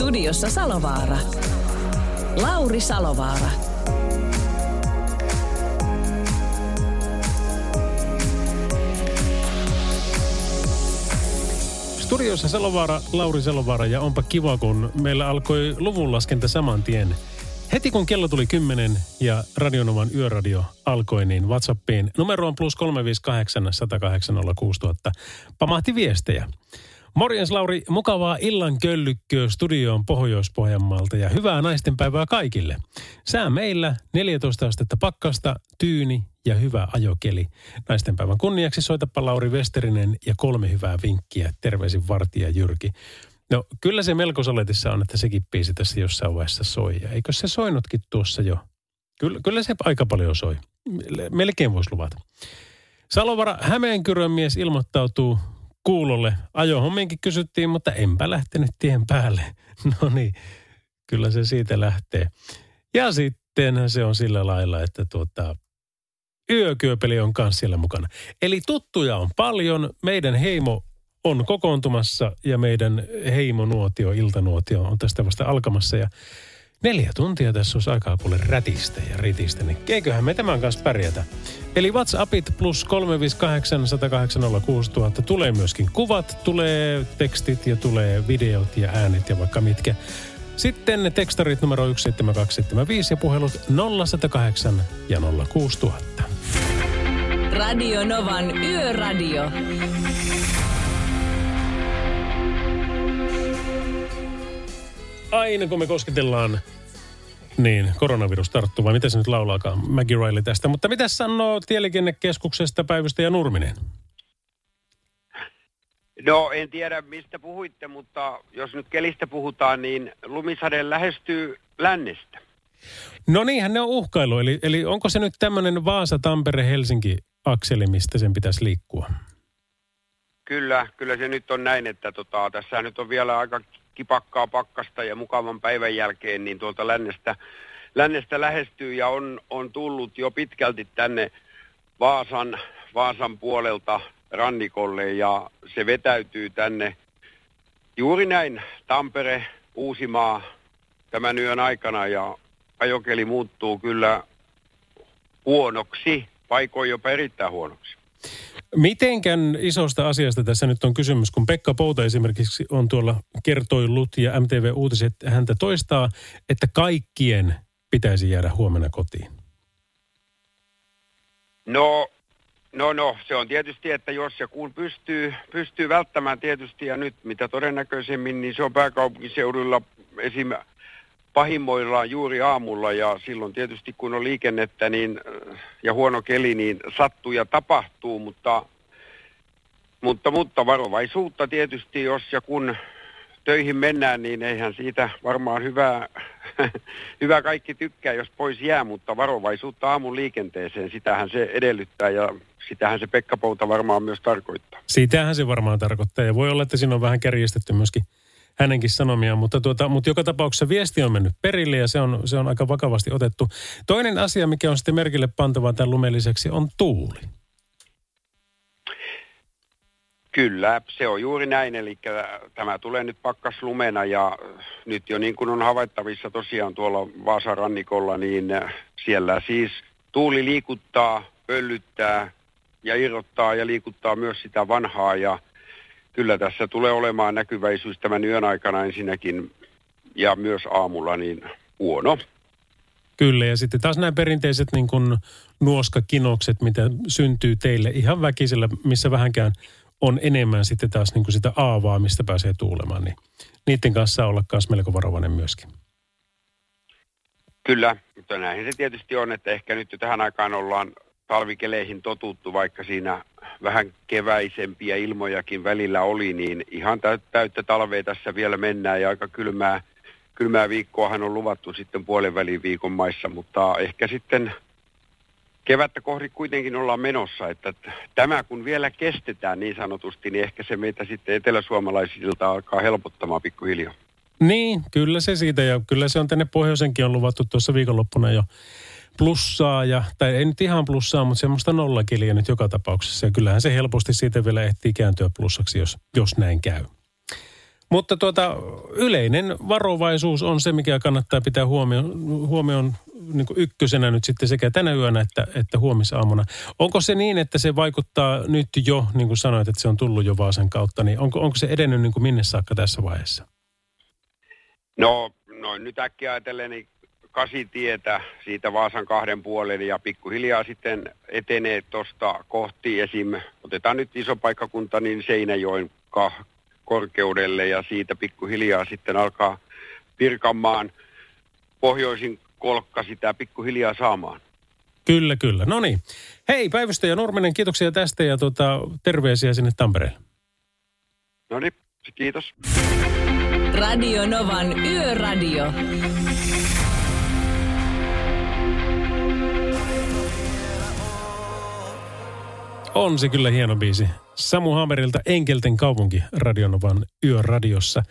Studiossa Salovaara. Lauri Salovaara. Studiossa Salovaara, Lauri Salovaara ja onpa kiva, kun meillä alkoi luvunlaskenta saman tien. Heti kun kello tuli 10 ja Radionovan yöradio alkoi, niin WhatsAppiin numero on plus 358 108 6000. Pamahti viestejä. Morjens Lauri, mukavaa illan köllykköä studioon Pohjois-Pohjanmaalta ja hyvää naistenpäivää kaikille. Sää meillä 14 astetta pakkasta, tyyni ja hyvä ajokeli. Naistenpäivän kunniaksi soitapa Lauri Westerinen ja kolme hyvää vinkkiä. Terveisin Vartija Jyrki. No kyllä se melko saletissa on, että sekin biisi tässä jossain vaiheessa soi. Ja eikö se soinutkin tuossa jo? Kyllä, kyllä se aika paljon soi. Melkein voisi luvata. Salovara Hämeenkyrön mies ilmoittautuu kuulolle. Ajohommiinkin kysyttiin, mutta enpä lähtenyt tien päälle. No niin, kyllä se siitä lähtee. Ja sitten se on sillä lailla, että tuota, yökyöpeli on kanssa siellä mukana. Eli tuttuja on paljon. Meidän heimo on kokoontumassa ja meidän heimonuotio, iltanuotio on tästä vasta alkamassa. Ja neljä tuntia tässä olisi aikaa kuule rätistä ja ritistä, niin eiköhän me tämän kanssa pärjätä. Eli WhatsAppit plus 358 108 Tulee myöskin kuvat, tulee tekstit ja tulee videot ja äänet ja vaikka mitkä. Sitten tekstarit numero 17275 ja puhelut 0108 ja 06000. Radio Novan Yöradio. Aina kun me kosketellaan niin, koronavirus tarttuu, vai mitä se nyt laulaakaan, Maggie Riley tästä. Mutta mitä sanoo Tieliikennekeskuksesta Päivystä ja Nurminen? No en tiedä mistä puhuitte, mutta jos nyt kelistä puhutaan, niin lumisade lähestyy lännestä. No niinhän ne on uhkailu, eli, eli onko se nyt tämmöinen Vaasa-Tampere-Helsinki-akseli, mistä sen pitäisi liikkua? Kyllä, kyllä se nyt on näin, että tota, tässä nyt on vielä aika kipakkaa pakkasta ja mukavan päivän jälkeen, niin tuolta lännestä, lännestä lähestyy ja on, on tullut jo pitkälti tänne Vaasan, Vaasan puolelta rannikolle ja se vetäytyy tänne juuri näin Tampere, Uusimaa tämän yön aikana ja ajokeli muuttuu kyllä huonoksi, paikoin jopa erittäin huonoksi. Mitenkään isosta asiasta tässä nyt on kysymys, kun Pekka Pouta esimerkiksi on tuolla kertoillut ja MTV Uutiset häntä toistaa, että kaikkien pitäisi jäädä huomenna kotiin? No, no, no, se on tietysti, että jos ja kun pystyy, pystyy välttämään tietysti ja nyt mitä todennäköisemmin, niin se on pääkaupunkiseudulla esim pahimmoillaan juuri aamulla ja silloin tietysti kun on liikennettä niin, ja huono keli, niin sattuu ja tapahtuu, mutta, mutta, mutta varovaisuutta tietysti, jos ja kun töihin mennään, niin eihän siitä varmaan hyvää, hyvä kaikki tykkää, jos pois jää, mutta varovaisuutta aamun liikenteeseen, sitähän se edellyttää ja sitähän se Pekka Pouta varmaan myös tarkoittaa. Siitähän se varmaan tarkoittaa ja voi olla, että siinä on vähän kärjistetty myöskin hänenkin sanomia, mutta, tuota, mutta joka tapauksessa viesti on mennyt perille ja se on, se on aika vakavasti otettu. Toinen asia, mikä on sitten merkille pantava tämän lumen lisäksi, on tuuli. Kyllä, se on juuri näin, eli tämä tulee nyt pakkaslumena ja nyt jo niin kuin on havaittavissa tosiaan tuolla Vaasan rannikolla, niin siellä siis tuuli liikuttaa, pöllyttää ja irrottaa ja liikuttaa myös sitä vanhaa ja kyllä tässä tulee olemaan näkyväisyys tämän yön aikana ensinnäkin ja myös aamulla niin huono. Kyllä, ja sitten taas nämä perinteiset niin kuin nuoskakinokset, mitä syntyy teille ihan väkisellä, missä vähänkään on enemmän sitten taas niin kuin sitä aavaa, mistä pääsee tuulemaan, niin niiden kanssa saa olla myös melko varovainen myöskin. Kyllä, mutta näin se tietysti on, että ehkä nyt jo tähän aikaan ollaan talvikeleihin totuttu, vaikka siinä vähän keväisempiä ilmojakin välillä oli, niin ihan täyttä talvea tässä vielä mennään ja aika kylmää, kylmää viikkoahan on luvattu sitten puolen välin viikon maissa, mutta ehkä sitten kevättä kohdi kuitenkin ollaan menossa, että tämä kun vielä kestetään niin sanotusti, niin ehkä se meitä sitten eteläsuomalaisilta alkaa helpottamaan pikkuhiljaa. Niin, kyllä se siitä ja kyllä se on tänne pohjoisenkin on luvattu tuossa viikonloppuna jo plussaa, ja, tai ei nyt ihan plussaa, mutta semmoista nollakiliä nyt joka tapauksessa. Ja kyllähän se helposti siitä vielä ehtii kääntyä plussaksi, jos, jos näin käy. Mutta tuota, yleinen varovaisuus on se, mikä kannattaa pitää huomioon, huomioon niin ykkösenä nyt sitten sekä tänä yönä että, että huomisaamuna. Onko se niin, että se vaikuttaa nyt jo, niin kuin sanoit, että se on tullut jo Vaasan kautta, niin onko, onko se edennyt niin kuin minne saakka tässä vaiheessa? No, noin nyt äkkiä ajatellen, niin kasitietä siitä Vaasan kahden puolen ja pikkuhiljaa sitten etenee tuosta kohti esim. Otetaan nyt iso paikkakunta niin Seinäjoen kah- korkeudelle ja siitä pikkuhiljaa sitten alkaa Pirkanmaan pohjoisin kolkka sitä pikkuhiljaa saamaan. Kyllä, kyllä. No niin. Hei, päivystäjä Nurminen, kiitoksia tästä ja tuota, terveisiä sinne Tampereelle. No niin, kiitos. Radio Novan Yöradio. On se kyllä hieno biisi. Samu Hamerilta Enkelten kaupunki Radionovan yöradiossa.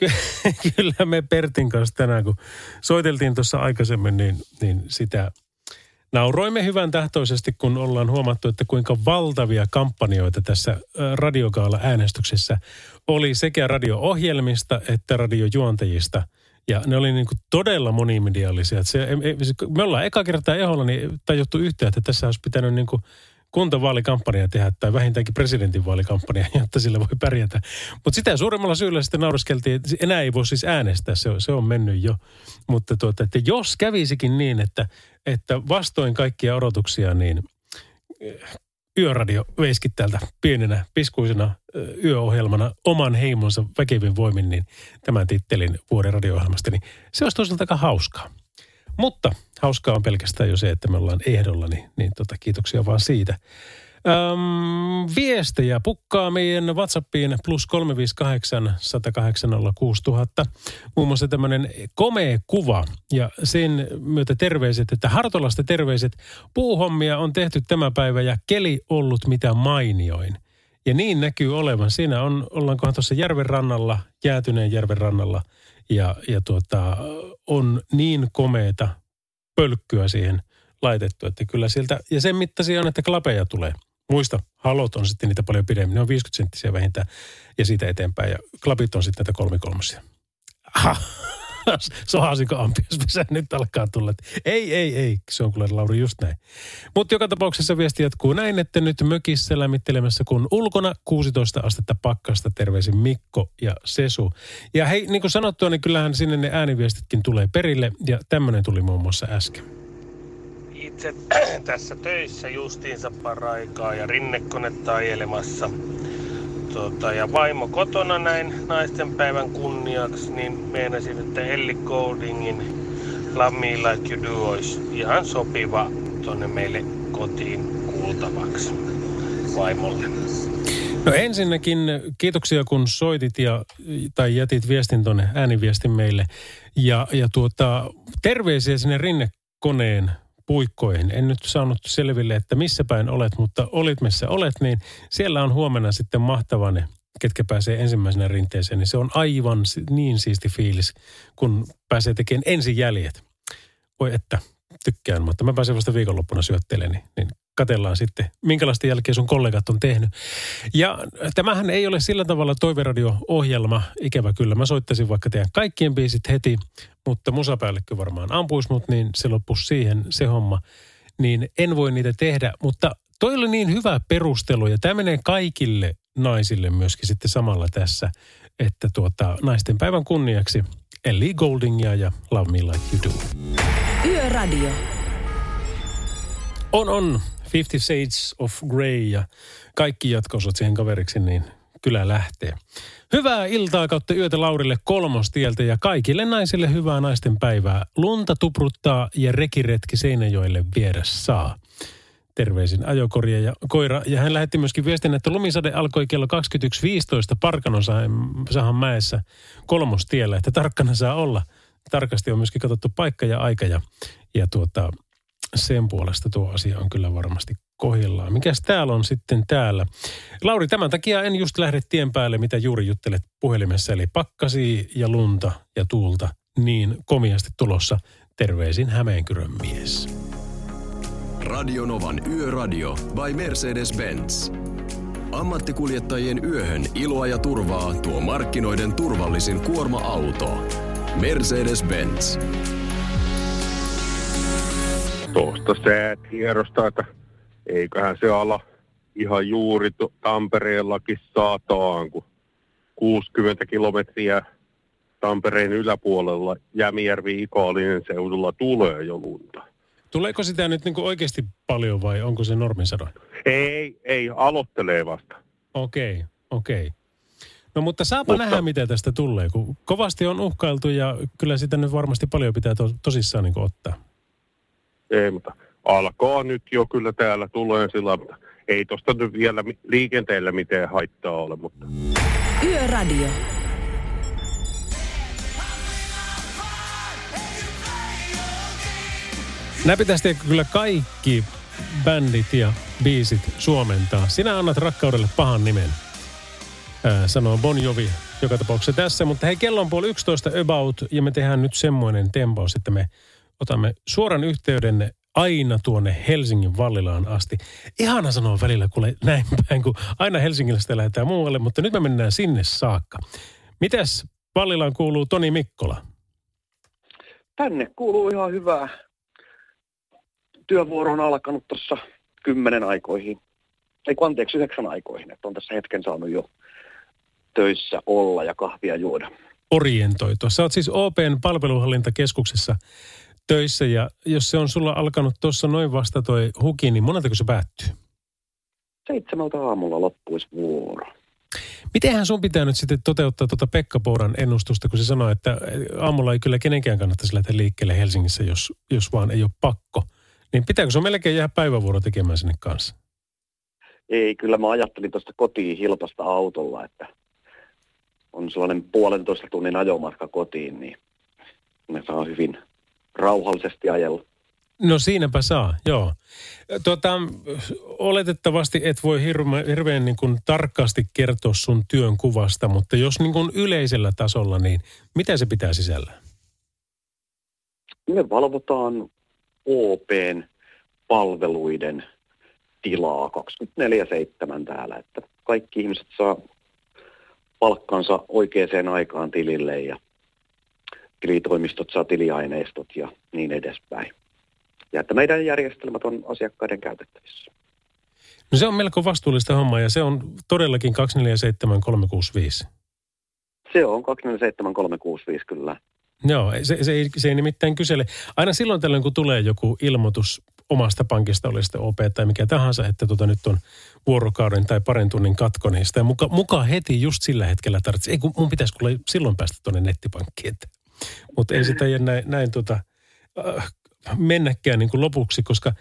Kyllä me Pertin kanssa tänään, kun soiteltiin tuossa aikaisemmin, niin, niin sitä nauroimme hyvän tahtoisesti, kun ollaan huomattu, että kuinka valtavia kampanjoita tässä radiogaala-äänestyksessä oli sekä radio-ohjelmista että radiojuontajista. Ja ne oli niin kuin todella monimediallisia. Se, me ollaan eka kertaa Eholla niin tajuttu yhtään, että tässä olisi pitänyt niin kuin kuntavaalikampanja tehdä tai vähintäänkin presidentinvaalikampanja, jotta sillä voi pärjätä. Mutta sitä suuremmalla syyllä sitten nauriskeltiin, että enää ei voi siis äänestää, se on, se on mennyt jo. Mutta tuota, että jos kävisikin niin, että, että vastoin kaikkia odotuksia, niin eh, Yöradio veiski täältä pienenä piskuisena eh, yöohjelmana oman heimonsa väkevin voimin, niin tämän tittelin vuoden radio-ohjelmasta, niin se olisi toisaalta aika hauskaa. Mutta hauskaa on pelkästään jo se, että me ollaan ehdolla, niin, niin tota, kiitoksia vaan siitä. Öm, viestejä pukkaa meidän WhatsAppiin plus 358 108 6000. Muun muassa tämmöinen komea kuva ja sen myötä terveiset, että Hartolasta terveiset. Puuhommia on tehty tämä päivä ja keli ollut mitä mainioin. Ja niin näkyy olevan. Siinä on, ollaankohan tuossa järven rannalla, jäätyneen järven rannalla – ja, ja tuota, on niin komeita pölkkyä siihen laitettu, että kyllä sieltä, ja sen mittaisia on, että klapeja tulee. Muista, halot on sitten niitä paljon pidemmin, ne on 50 senttisiä vähintään ja siitä eteenpäin, ja klapit on sitten näitä kolmikolmosia. Aha sohasiko ampiaspesä nyt alkaa tulla. Ei, ei, ei, se on kyllä Lauri just näin. Mutta joka tapauksessa viesti jatkuu näin, että nyt mökissä lämmittelemässä kun ulkona 16 astetta pakkasta. Terveisin Mikko ja Sesu. Ja hei, niin kuin sanottua, niin kyllähän sinne ne ääniviestitkin tulee perille ja tämmöinen tuli muun muassa äsken itse tässä töissä justiinsa paraikaa ja rinnekonetta ajelemassa tota, ja vaimo kotona näin naisten päivän kunniaksi, niin meinasin, että Ellie Goldingin Love Me Like You Do olisi ihan sopiva tonne meille kotiin kuultavaksi vaimolle. No ensinnäkin kiitoksia kun soitit ja, tai jätit viestin tuonne ääniviestin meille. Ja, ja tuota, terveisiä sinne rinnekoneen puikkoihin. En nyt saanut selville, että missä päin olet, mutta olit missä olet, niin siellä on huomenna sitten mahtava ne, ketkä pääsee ensimmäisenä rinteeseen. Niin se on aivan niin siisti fiilis, kun pääsee tekemään ensin jäljet. Voi että, tykkään, mutta mä pääsen vasta viikonloppuna syöttelemään, niin, niin katellaan sitten, minkälaista jälkeä sun kollegat on tehnyt. Ja tämähän ei ole sillä tavalla toiveradio-ohjelma, ikävä kyllä. Mä soittaisin vaikka teidän kaikkien biisit heti, mutta musapäällikkö varmaan ampuisi mut, niin se loppuisi siihen se homma. Niin en voi niitä tehdä, mutta toi oli niin hyvä perustelu ja tämä menee kaikille naisille myöskin sitten samalla tässä, että tuota, naisten päivän kunniaksi Ellie Goldingia ja Love Me Like You Do. Yöradio. On, on. Fifty Shades of Grey ja kaikki jatkoosat siihen kaveriksi, niin kyllä lähtee. Hyvää iltaa kautta yötä Laurille kolmostieltä ja kaikille naisille hyvää naisten päivää. Lunta tupruttaa ja rekiretki Seinäjoelle viedä saa. Terveisin ajokorja ja koira. Ja hän lähetti myöskin viestin, että lumisade alkoi kello 21.15 Parkanosahan mäessä kolmostiellä, että tarkkana saa olla. Tarkasti on myöskin katsottu paikka ja aika ja, ja tuota, sen puolesta tuo asia on kyllä varmasti kohillaan. Mikäs täällä on sitten täällä? Lauri, tämän takia en just lähde tien päälle, mitä juuri juttelet puhelimessa. Eli pakkasi ja lunta ja tuulta niin komiasti tulossa. Terveisin Hämeenkyrön mies. Radionovan Yöradio by Mercedes-Benz. Ammattikuljettajien yöhön iloa ja turvaa tuo markkinoiden turvallisin kuorma-auto. Mercedes-Benz. Tuosta säätiedosta, että eiköhän se ala ihan juuri Tampereellakin sataan, kun 60 kilometriä Tampereen yläpuolella Jämijärvi Ikaalinen seudulla tulee jo lunta. Tuleeko sitä nyt niin oikeasti paljon vai onko se normisado? Ei, ei, aloittelee vasta. Okei, okay, okei. Okay. No mutta saapa mutta, nähdä, mitä tästä tulee, kun kovasti on uhkailtu ja kyllä sitä nyt varmasti paljon pitää to, tosissaan niin ottaa. Ei, mutta alkaa nyt jo kyllä täällä tulee sillä, mutta ei tosta nyt vielä liikenteellä mitään haittaa ole, mutta... Yöradio. Nämä pitäisi kyllä kaikki bändit ja biisit suomentaa. Sinä annat rakkaudelle pahan nimen, ää, sanoo Bon Jovi joka tapauksessa tässä. Mutta hei, kello on puoli 11 about ja me tehdään nyt semmoinen tempaus, että me otamme suoran yhteyden aina tuonne Helsingin Vallilaan asti. Ihana sanoa välillä, kuule näin päin, kun aina Helsingistä lähdetään muualle, mutta nyt me mennään sinne saakka. Mitäs Vallilaan kuuluu Toni Mikkola? Tänne kuuluu ihan hyvää työvuoro on alkanut tuossa kymmenen aikoihin, ei kun anteeksi yhdeksän aikoihin, että on tässä hetken saanut jo töissä olla ja kahvia juoda. Orientoitua. Sä oot siis OPn palveluhallintakeskuksessa töissä ja jos se on sulla alkanut tuossa noin vasta toi huki, niin moneltako se päättyy? Seitsemältä aamulla loppuisi vuoro. Mitenhän sun pitää nyt sitten toteuttaa tuota Pekka Pouran ennustusta, kun se sanoi, että aamulla ei kyllä kenenkään kannattaisi lähteä liikkeelle Helsingissä, jos, jos vaan ei ole pakko – niin pitääkö se melkein jäädä päivävuoro tekemään sinne kanssa? Ei, kyllä mä ajattelin tuosta kotiin hilpasta autolla, että on sellainen puolentoista tunnin ajomatka kotiin, niin me saa hyvin rauhallisesti ajella. No siinäpä saa, joo. Tuota, oletettavasti et voi hirveän, hirveän niin kuin tarkasti kertoa sun työn kuvasta, mutta jos niin kuin yleisellä tasolla, niin mitä se pitää sisällä? Me valvotaan OPn palveluiden tilaa 24-7 täällä, että kaikki ihmiset saa palkkansa oikeaan aikaan tilille ja tilitoimistot saa tiliaineistot ja niin edespäin. Ja että meidän järjestelmät on asiakkaiden käytettävissä. No se on melko vastuullista hommaa ja se on todellakin 247365. Se on 247365 kyllä. Joo, se, se, ei, se ei nimittäin kysele. Aina silloin tällöin, kun tulee joku ilmoitus omasta pankista, oli sitten OP tai mikä tahansa, että tota nyt on vuorokauden tai parin tunnin katko, niin sitä muka, muka heti just sillä hetkellä tarvitsisi. Ei kun mun pitäisi kuule silloin päästä tuonne nettipankkiin. Mutta ei sitä näin, näin tota, äh, mennäkään niin kuin lopuksi, koska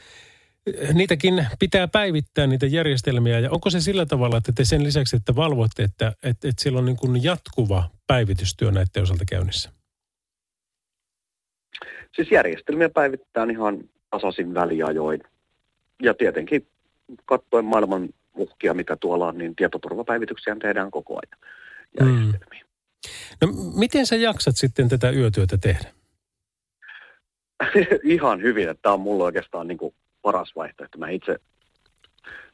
äh, niitäkin pitää päivittää niitä järjestelmiä. Ja onko se sillä tavalla, että te sen lisäksi, että valvotte, että, että, että siellä on niin kuin jatkuva päivitystyö näiden osalta käynnissä? Siis järjestelmiä päivitetään ihan tasaisin väliajoin. Ja tietenkin katsoen maailman uhkia, mitä tuolla on, niin tietoturvapäivityksiä tehdään koko ajan järjestelmiin. No miten sä jaksat sitten tätä yötyötä tehdä? ihan hyvin, että tämä on mulla oikeastaan niin kuin paras vaihtoehto. Mä itse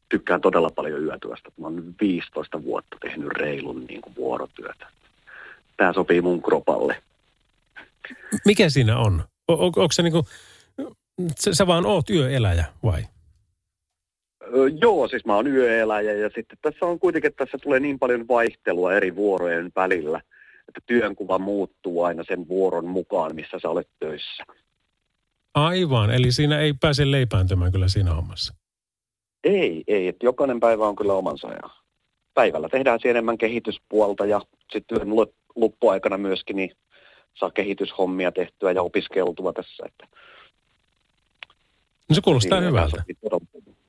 tykkään todella paljon yötyöstä. Mä oon 15 vuotta tehnyt reilun niin kuin vuorotyötä. Tämä sopii mun kropalle. Mikä siinä on? On, onko se niinku, sä, sä vaan oot yöeläjä vai? Öö, joo, siis mä oon yöeläjä ja sitten tässä on kuitenkin, että tässä tulee niin paljon vaihtelua eri vuorojen välillä, että työnkuva muuttuu aina sen vuoron mukaan, missä sä olet töissä. Aivan, eli siinä ei pääse leipääntymään kyllä siinä hommassa. Ei, ei, että jokainen päivä on kyllä omansa ja päivällä tehdään siinä enemmän kehityspuolta ja sitten työn loppuaikana myöskin niin saa kehityshommia tehtyä ja opiskeltua tässä. Että no se kuulostaa hyvältä.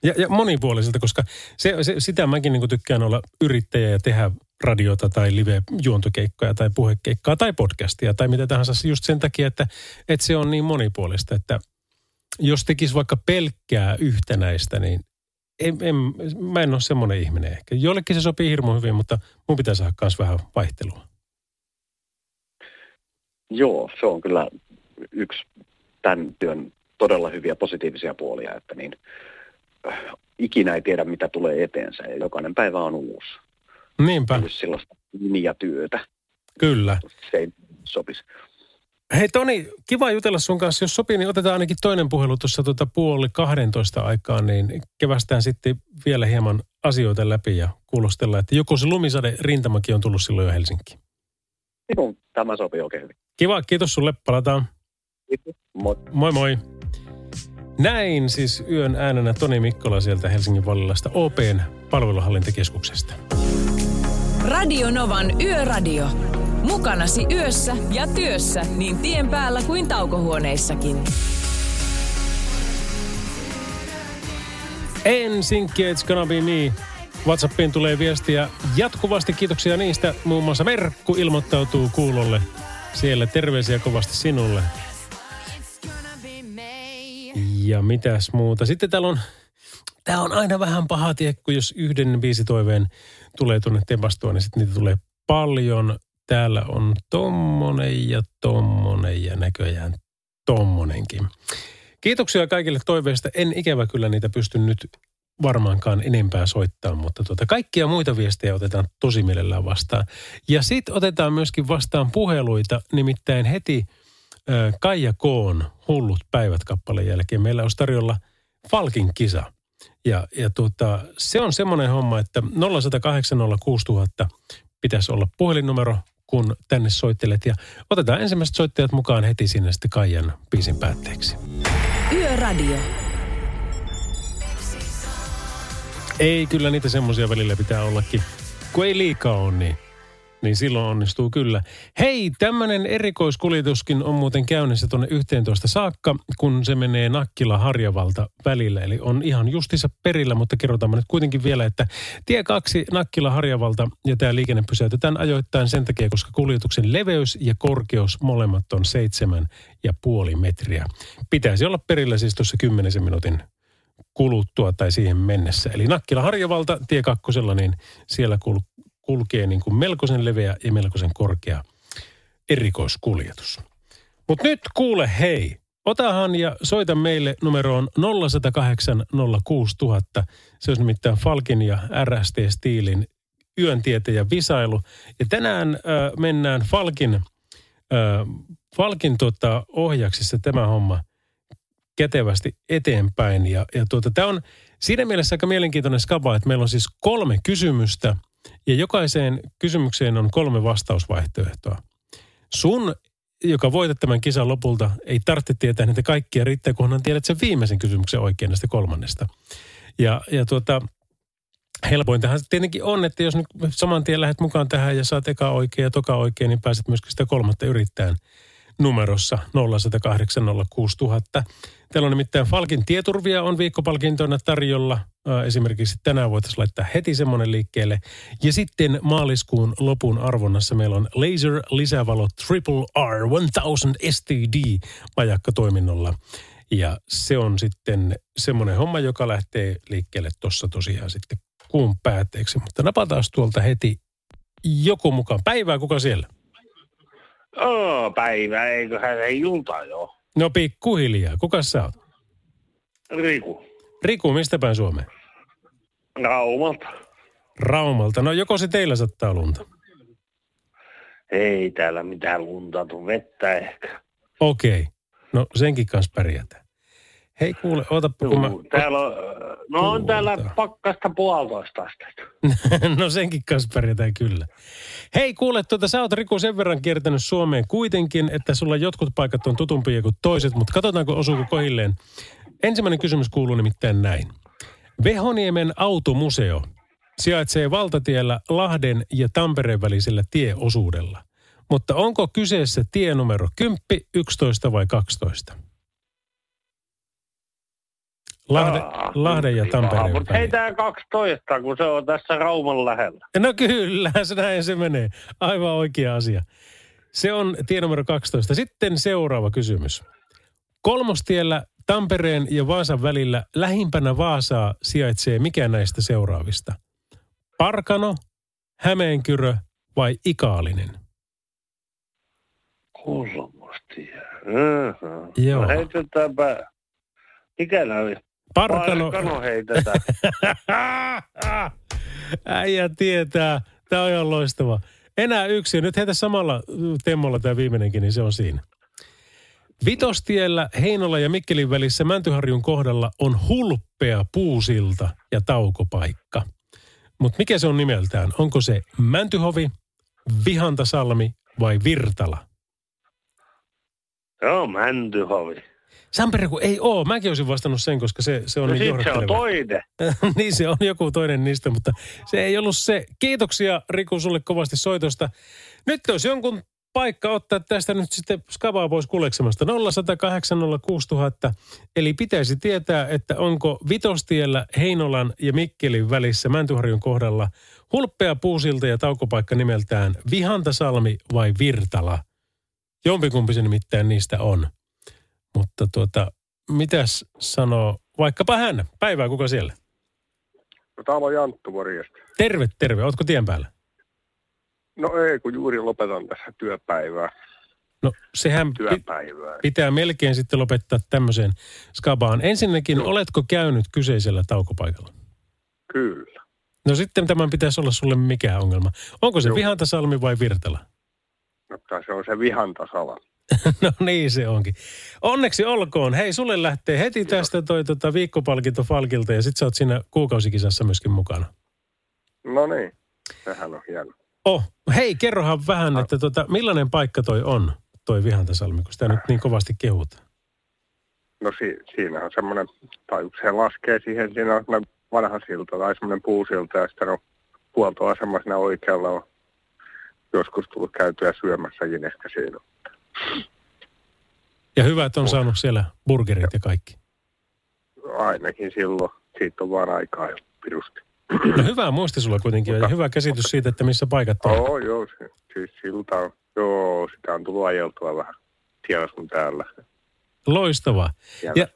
Ja, ja monipuoliselta, koska se, se, sitä mäkin niin tykkään olla yrittäjä ja tehdä radiota tai live-juontokeikkoja tai puhekeikkaa tai podcastia tai mitä tahansa just sen takia, että, että se on niin monipuolista, että jos tekisi vaikka pelkkää yhtenäistä, niin en, en, mä en ole semmoinen ihminen ehkä. Jollekin se sopii hirmu hyvin, mutta mun pitää saada myös vähän vaihtelua. Joo, se on kyllä yksi tämän työn todella hyviä positiivisia puolia, että niin ikinä ei tiedä, mitä tulee eteensä ja jokainen päivä on uusi. Niinpä. Olisi sellaista työtä. Kyllä. Se ei sopisi. Hei Toni, kiva jutella sun kanssa. Jos sopii, niin otetaan ainakin toinen puhelu tuossa tuota puoli 12 aikaan, niin kevästään sitten vielä hieman asioita läpi ja kuulostella, että joku se lumisade rintamakin on tullut silloin jo Helsinkiin. Joo, tämä sopii oikein hyvin. Kiva, kiitos sulle. Palataan. Kiitos. Moi. Moi moi. Näin siis yön äänenä Toni Mikkola sieltä Helsingin Vallilasta OPn palveluhallintakeskuksesta. Radio Novan Yöradio. Mukanasi yössä ja työssä niin tien päällä kuin taukohuoneissakin. Ensinki, it's gonna be me. WhatsAppiin tulee viestiä jatkuvasti. Kiitoksia niistä. Muun muassa Merkku ilmoittautuu kuulolle. Siellä terveisiä kovasti sinulle. Ja mitäs muuta. Sitten täällä on, tää on aina vähän paha tie, kun jos yhden biisitoiveen tulee tuonne tempastua, niin sitten niitä tulee paljon. Täällä on tommonen ja tommonen ja näköjään tommonenkin. Kiitoksia kaikille toiveista. En ikävä kyllä niitä pysty nyt varmaankaan enempää soittaa, mutta tuota, kaikkia muita viestejä otetaan tosi mielellään vastaan. Ja sitten otetaan myöskin vastaan puheluita, nimittäin heti Kaija Koon Hullut päivät kappaleen jälkeen meillä on tarjolla Falkin kisa. Ja, ja tuota, se on semmoinen homma, että 0108 pitäisi olla puhelinnumero, kun tänne soittelet. Ja otetaan ensimmäiset soittajat mukaan heti sinne sitten Kaijan biisin päätteeksi. Yöradio. Ei, kyllä niitä semmoisia välillä pitää ollakin. Kun ei liikaa ole, niin, niin silloin onnistuu kyllä. Hei, tämmöinen erikoiskuljetuskin on muuten käynnissä tuonne 11 saakka, kun se menee Nakkila Harjavalta välillä. Eli on ihan justissa perillä, mutta kerrotaan nyt kuitenkin vielä, että tie 2 Nakkila Harjavalta ja tämä liikenne pysäytetään ajoittain sen takia, koska kuljetuksen leveys ja korkeus molemmat on seitsemän ja puoli metriä. Pitäisi olla perillä siis tuossa kymmenisen minuutin kuluttua tai siihen mennessä. Eli Nakkila Harjavalta tie kakkosella, niin siellä kul- kulkee niin kuin melkoisen leveä ja melkoisen korkea erikoiskuljetus. Mutta nyt kuule hei, otahan ja soita meille numeroon 0108 06000. Se olisi nimittäin Falkin ja RST Steelin yöntietä ja visailu. Ja tänään äh, mennään Falkin, äh, Falkin tota, ohjaksissa tämä homma – kätevästi eteenpäin. Ja, ja tuota, tämä on siinä mielessä aika mielenkiintoinen skaba, että meillä on siis kolme kysymystä ja jokaiseen kysymykseen on kolme vastausvaihtoehtoa. Sun, joka voitat tämän kisan lopulta, ei tarvitse tietää niitä kaikkia, riittää kunhan tiedät sen viimeisen kysymyksen oikein näistä kolmannesta. Ja, ja tuota, helpointahan tietenkin on, että jos nyt saman tien lähdet mukaan tähän ja saat eka oikein ja toka oikein, niin pääset myöskin sitä kolmatta yrittämään numerossa 0108 06000. Täällä on nimittäin Falkin tieturvia on viikkopalkintoina tarjolla. Esimerkiksi tänään voitaisiin laittaa heti semmoinen liikkeelle. Ja sitten maaliskuun lopun arvonnassa meillä on Laser Lisävalo Triple R 1000 STD majakka toiminnolla. Ja se on sitten semmoinen homma, joka lähtee liikkeelle tuossa tosiaan sitten kuun päätteeksi. Mutta napataan tuolta heti joku mukaan. Päivää, kuka siellä? Oo, päivä, eiköhän ei ilta jo. No pikkuhiljaa. Kuka sä oot? Riku. Riku, mistä päin Suomeen? Raumalta. Raumalta. No joko se teillä sattaa lunta? Ei täällä mitään lunta tuu, vettä ehkä. Okei. Okay. No senkin kanssa pärjätään. Hei kuule, ootapa kun mä... Täällä on, no on täällä pakkasta puolitoista astetta. no senkin kanssa pärjätään kyllä. Hei kuule, tuota, sä oot Riku sen verran kiertänyt Suomeen kuitenkin, että sulla jotkut paikat on tutumpia kuin toiset, mutta katsotaanko osuuko kohilleen. Ensimmäinen kysymys kuuluu nimittäin näin. Vehoniemen automuseo sijaitsee valtatiellä Lahden ja Tampereen välisellä tieosuudella. Mutta onko kyseessä tie numero 10, 11 vai 12? Lahde, Jaa, Lahden ja. Tampereen Mutta väliin. heitää 12, kun se on tässä Rauman lähellä. No kyllä, se näin se menee. Aivan oikea asia. Se on tie numero 12. Sitten seuraava kysymys. Kolmostiellä Tampereen ja Vaasan välillä lähimpänä Vaasaa sijaitsee mikä näistä seuraavista? Parkano, Hämeenkyrö vai Ikaalinen? Kolmostie. Joo. No heitetäänpä. Mikä näin? Parkano. Parkano heitetään. Äijä tietää. Tämä on ihan loistava. Enää yksi. Nyt heitä samalla temmolla tämä viimeinenkin, niin se on siinä. Vitostiellä Heinola ja Mikkelin välissä Mäntyharjun kohdalla on hulppea puusilta ja taukopaikka. Mutta mikä se on nimeltään? Onko se Mäntyhovi, Vihantasalmi vai Virtala? Joo, Mäntyhovi. Sampere, kun ei oo. Mäkin olisin vastannut sen, koska se, se on No niin se on toinen. niin se on joku toinen niistä, mutta se ei ollut se. Kiitoksia Riku sulle kovasti soitosta. Nyt olisi jonkun paikka ottaa tästä nyt sitten skavaa pois kuleksemasta. 0108 06000. Eli pitäisi tietää, että onko Vitostiellä Heinolan ja Mikkelin välissä Mäntyharjun kohdalla hulppea puusilta ja taukopaikka nimeltään Vihantasalmi vai Virtala. Jompikumpi se nimittäin niistä on. Mutta tuota, mitäs sanoo vaikkapa hän? Päivää, kuka siellä? No, täällä on Janttu, morjesta. Terve, terve. Ootko tien päällä? No ei, kun juuri lopetan tässä työpäivää. No sehän Työpäivää. pitää melkein sitten lopettaa tämmöiseen skabaan. Ensinnäkin, oletko käynyt kyseisellä taukopaikalla? Kyllä. No sitten tämän pitäisi olla sulle mikään ongelma. Onko se Joo. Vihantasalmi vai Virtala? No, se on se vihantasala. no niin se onkin. Onneksi olkoon. Hei, sulle lähtee heti tästä toi tota, viikkopalkinto Falkilta ja sit sä oot siinä kuukausikisassa myöskin mukana. No niin, sehän on hieno. Oh, hei, kerrohan vähän, että tota, millainen paikka toi on, toi Vihantasalmi, kun sitä nyt niin kovasti kehutaan. No si- siinä on semmoinen, tai se laskee siihen, siinä on semmoinen vanha silta tai semmoinen puusilta ja sitten on huoltoasema siinä oikealla on joskus tullut käytyä syömässäkin ehkä siinä. Ja hyvä, että on saanut siellä burgerit ja kaikki. Ainakin silloin, siitä on vaan aikaa jo pirusti. No hyvä muisti sulla kuitenkin ja hyvä käsitys siitä, että missä paikat on. Joo, joo, siis silta on, joo, sitä on tullut ajeltua vähän siellä sun täällä. Loistavaa. Ja,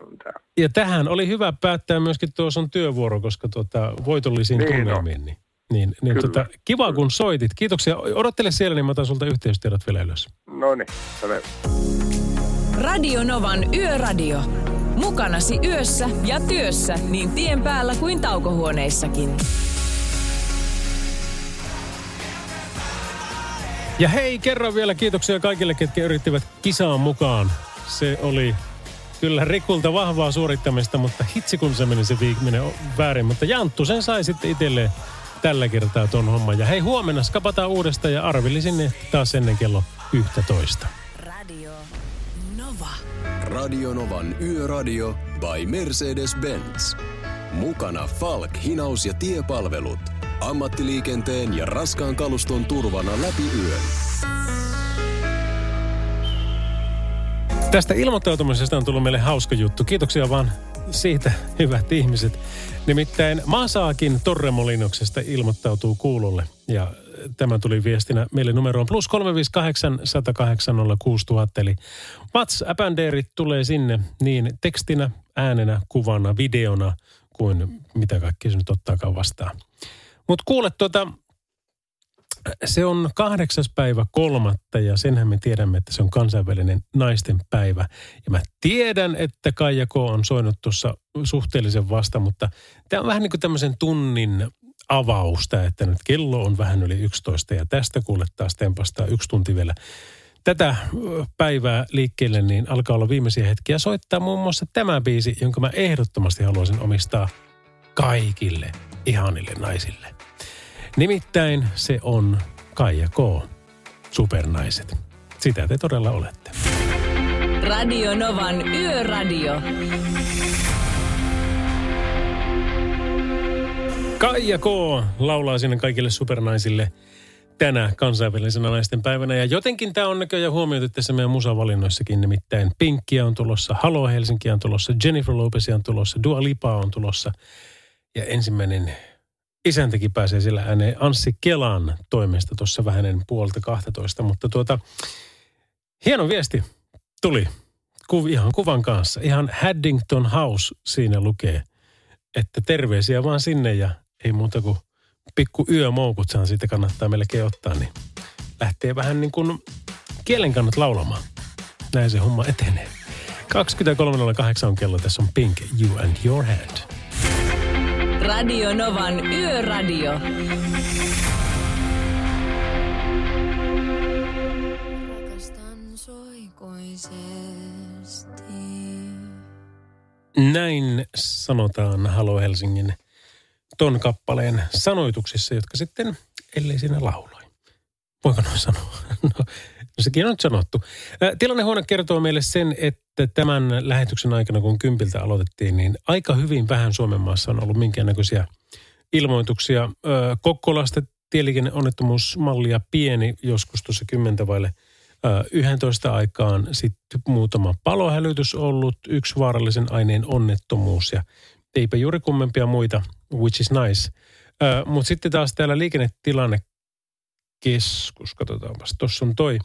ja tähän oli hyvä päättää myöskin tuo sun työvuoro, koska tuota, voitollisiin Niin tunnelmiin. Niin, niin, niin Kyllä. tota, kiva kun soitit. Kiitoksia. Odottele siellä, niin mä otan sulta yhteystiedot vielä ylös. No niin. Radio Novan Yöradio. Mukanasi yössä ja työssä niin tien päällä kuin taukohuoneissakin. Ja hei, kerran vielä kiitoksia kaikille, ketkä yrittivät kisaan mukaan. Se oli kyllä Rikulta vahvaa suorittamista, mutta hitsi kun se meni se viimeinen väärin. Mutta Janttu sen sai sitten itselleen tällä kertaa tuon homman. Ja hei, huomenna skapataan uudestaan ja arvelisin ne taas ennen kello 11. Radio Nova. Radio Novan Yöradio by Mercedes-Benz. Mukana Falk, hinaus ja tiepalvelut. Ammattiliikenteen ja raskaan kaluston turvana läpi yön. Tästä ilmoittautumisesta on tullut meille hauska juttu. Kiitoksia vaan siitä, hyvät ihmiset. Nimittäin Masaakin Torremolinoksesta ilmoittautuu kuulolle. Ja tämä tuli viestinä meille numeroon plus 358 108 6000. Eli WhatsApp-ändeirit tulee sinne niin tekstinä, äänenä, kuvana, videona kuin mitä kaikki se nyt ottaakaan vastaan. Mutta kuule tuota, se on kahdeksas päivä kolmatta ja senhän me tiedämme, että se on kansainvälinen naisten päivä. Ja mä tiedän, että Kaija K. on soinut tuossa suhteellisen vasta, mutta tämä on vähän niin kuin tämmöisen tunnin avausta, että nyt kello on vähän yli 11 ja tästä kuule taas tempastaa yksi tunti vielä tätä päivää liikkeelle, niin alkaa olla viimeisiä hetkiä soittaa muun muassa tämä biisi, jonka mä ehdottomasti haluaisin omistaa kaikille ihanille naisille. Nimittäin se on Kaija K. Supernaiset. Sitä te todella olette. Radio Novan Yöradio. Kaija K. laulaa sinne kaikille supernaisille tänä kansainvälisenä naisten päivänä. Ja jotenkin tämä on näköjään huomioitu tässä meidän musavalinnoissakin, nimittäin Pinkkiä on tulossa, Halo Helsinki on tulossa, Jennifer Lopezia on tulossa, Dua Lipa on tulossa. Ja ensimmäinen isäntäkin pääsee sillä ääneen Anssi Kelan toimesta tuossa vähän ennen puolta 12. Mutta tuota, hieno viesti tuli Kuv, ihan kuvan kanssa. Ihan Haddington House siinä lukee, että terveisiä vaan sinne ja ei muuta kuin pikku yömoukutsahan siitä kannattaa melkein ottaa, niin lähtee vähän niin kuin kielen kannat laulamaan. Näin se homma etenee. 23.08 on kello, tässä on Pink, You and Your Head. Radio Novan Yöradio. Näin sanotaan Halo Helsingin ton kappaleen sanoituksissa, jotka sitten, ellei siinä lauloi. Voiko noin sanoa? No, no sekin on sanottu. Tilannehuone kertoo meille sen, että tämän lähetyksen aikana, kun kympiltä aloitettiin, niin aika hyvin vähän Suomen maassa on ollut minkäännäköisiä ilmoituksia. Kokkolasta tieliikenneonnettomuusmallia pieni joskus tuossa kymmentä vaille 11 aikaan sitten muutama palohälytys ollut, yksi vaarallisen aineen onnettomuus ja eipä juuri kummempia muita, which is nice. Mutta sitten taas täällä liikennetilanne keskus, katsotaanpas, tuossa on toi.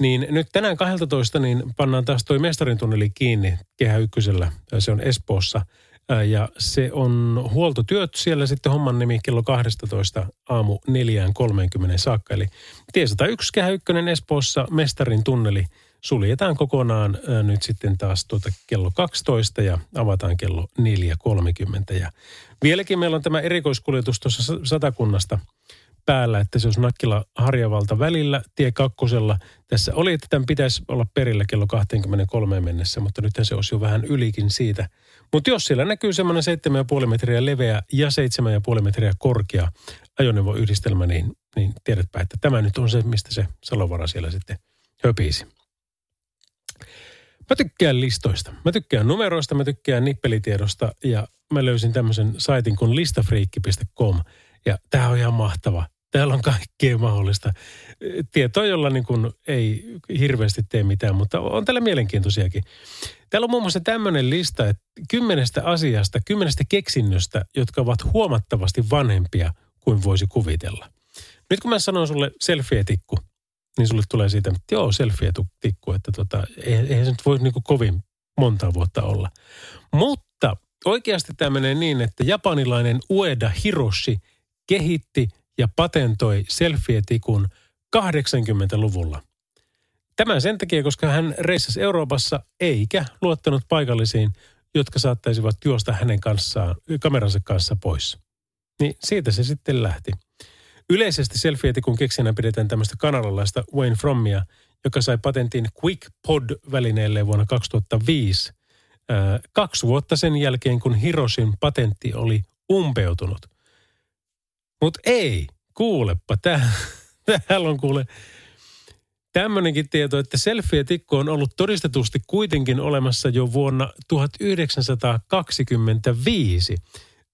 Niin nyt tänään 12 niin pannaan taas toi mestarin tunneli kiinni Kehä Ykkösellä. Se on Espoossa. Ja se on huoltotyöt siellä sitten homman nimi kello 12 aamu 4.30 saakka. Eli tie 101 Kehä Ykkönen Espoossa mestarin tunneli suljetaan kokonaan nyt sitten taas tuota kello 12 ja avataan kello 4.30. Ja vieläkin meillä on tämä erikoiskuljetus tuossa satakunnasta päällä, että se olisi Nakkila Harjavalta välillä, tie kakkosella. Tässä oli, että tämän pitäisi olla perillä kello 23 mennessä, mutta nyt se olisi jo vähän ylikin siitä. Mutta jos siellä näkyy semmoinen 7,5 metriä leveä ja 7,5 metriä korkea ajoneuvoyhdistelmä, niin, niin tiedätpä, että tämä nyt on se, mistä se Salovara siellä sitten höpisi. Mä tykkään listoista. Mä tykkään numeroista, mä tykkään nippelitiedosta ja mä löysin tämmöisen saitin kuin listafriikki.com. Ja tämä on ihan mahtava. Täällä on kaikkea mahdollista. Tietoa, jolla niin kuin ei hirveästi tee mitään, mutta on täällä mielenkiintoisiakin. Täällä on muun muassa tämmöinen lista, että kymmenestä asiasta, kymmenestä keksinnöstä, jotka ovat huomattavasti vanhempia kuin voisi kuvitella. Nyt kun mä sanon sulle selfie-tikku, niin sulle tulee siitä, että joo, selfie-tikku, että tota, eihän se nyt voi niin kuin kovin monta vuotta olla. Mutta oikeasti tämä menee niin, että japanilainen Ueda Hiroshi kehitti ja patentoi selfie-tikun 80-luvulla. Tämä sen takia, koska hän reissasi Euroopassa eikä luottanut paikallisiin, jotka saattaisivat juosta hänen kanssaan, kameransa kanssa pois. Niin siitä se sitten lähti. Yleisesti selfie-tikun keksinä pidetään tämmöistä kanadalaista Wayne Frommia, joka sai patentin Quick Pod-välineelle vuonna 2005. kaksi vuotta sen jälkeen, kun Hirosin patentti oli umpeutunut. Mutta ei, kuulepa, täällä on kuule tämmöinenkin tieto, että selfie-tikku on ollut todistetusti kuitenkin olemassa jo vuonna 1925.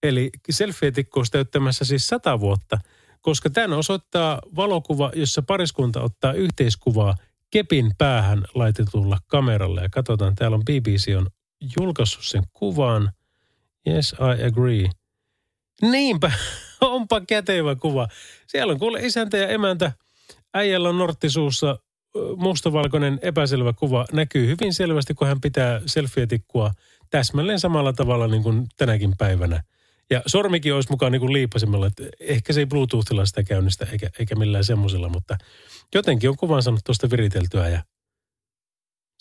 Eli selfie-tikku on täyttämässä siis sata vuotta – koska tämän osoittaa valokuva, jossa pariskunta ottaa yhteiskuvaa kepin päähän laitetulla kameralla. Ja katsotaan, täällä on BBC on julkaissut sen kuvan. Yes, I agree. Niinpä, onpa kätevä kuva. Siellä on kuule isäntä ja emäntä. Äijällä on norttisuussa mustavalkoinen epäselvä kuva. Näkyy hyvin selvästi, kun hän pitää selfie-tikkua täsmälleen samalla tavalla niin kuin tänäkin päivänä – ja sormikin olisi mukaan niin kuin liipasimella, että ehkä se ei Bluetoothilla sitä käynnistä eikä, eikä millään semmoisella, mutta jotenkin on kuvan saanut tuosta viriteltyä ja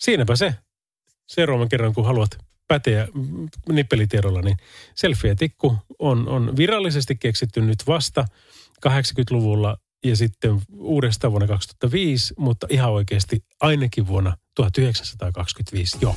siinäpä se. Seuraavan kerran, kun haluat päteä nippelitiedolla, niin selfie-tikku on, on virallisesti keksitty nyt vasta 80-luvulla ja sitten uudestaan vuonna 2005, mutta ihan oikeasti ainakin vuonna 1925 jo.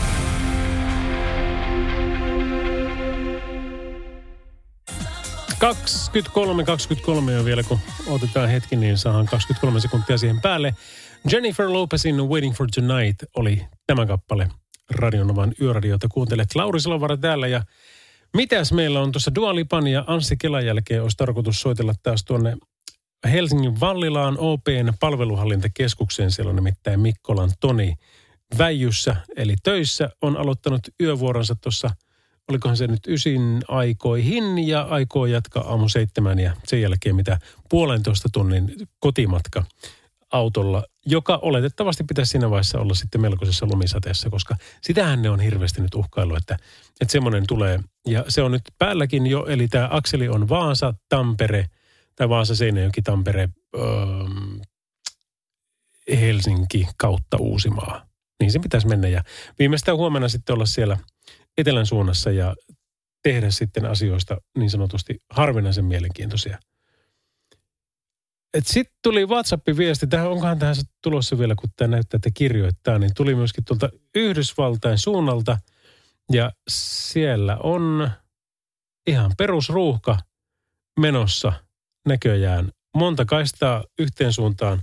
Kaksikymmentäkolme, 23 on vielä, kun otetaan hetki, niin saadaan 23 sekuntia siihen päälle. Jennifer Lopezin Waiting for Tonight oli tämä kappale Radionovan yöradiota. Kuuntelet Lauri Salovara täällä ja mitäs meillä on tuossa Dualipan ja Anssi Kelan jälkeen olisi tarkoitus soitella taas tuonne Helsingin Vallilaan OPn palveluhallintakeskukseen. Siellä on nimittäin Mikkolan Toni väijyssä, eli töissä, on aloittanut yövuoronsa tuossa, olikohan se nyt ysin aikoihin ja aikoo jatkaa aamu seitsemän ja sen jälkeen mitä puolentoista tunnin kotimatka autolla, joka oletettavasti pitäisi siinä vaiheessa olla sitten melkoisessa lumisateessa, koska sitähän ne on hirveästi nyt uhkailu, että, että semmoinen tulee. Ja se on nyt päälläkin jo, eli tämä akseli on Vaasa, Tampere, tai Vaasa, Seinäjoki, Tampere, öö, Helsinki kautta Uusimaa. Niin se pitäisi mennä ja viimeistään huomenna sitten olla siellä etelän suunnassa ja tehdä sitten asioista niin sanotusti harvinaisen mielenkiintoisia. Sitten tuli WhatsApp-viesti, tähän, onkohan tähän tulossa vielä, kun tämä näyttää, että kirjoittaa, niin tuli myöskin tuolta Yhdysvaltain suunnalta. Ja siellä on ihan perusruuhka menossa näköjään. Monta kaistaa yhteen suuntaan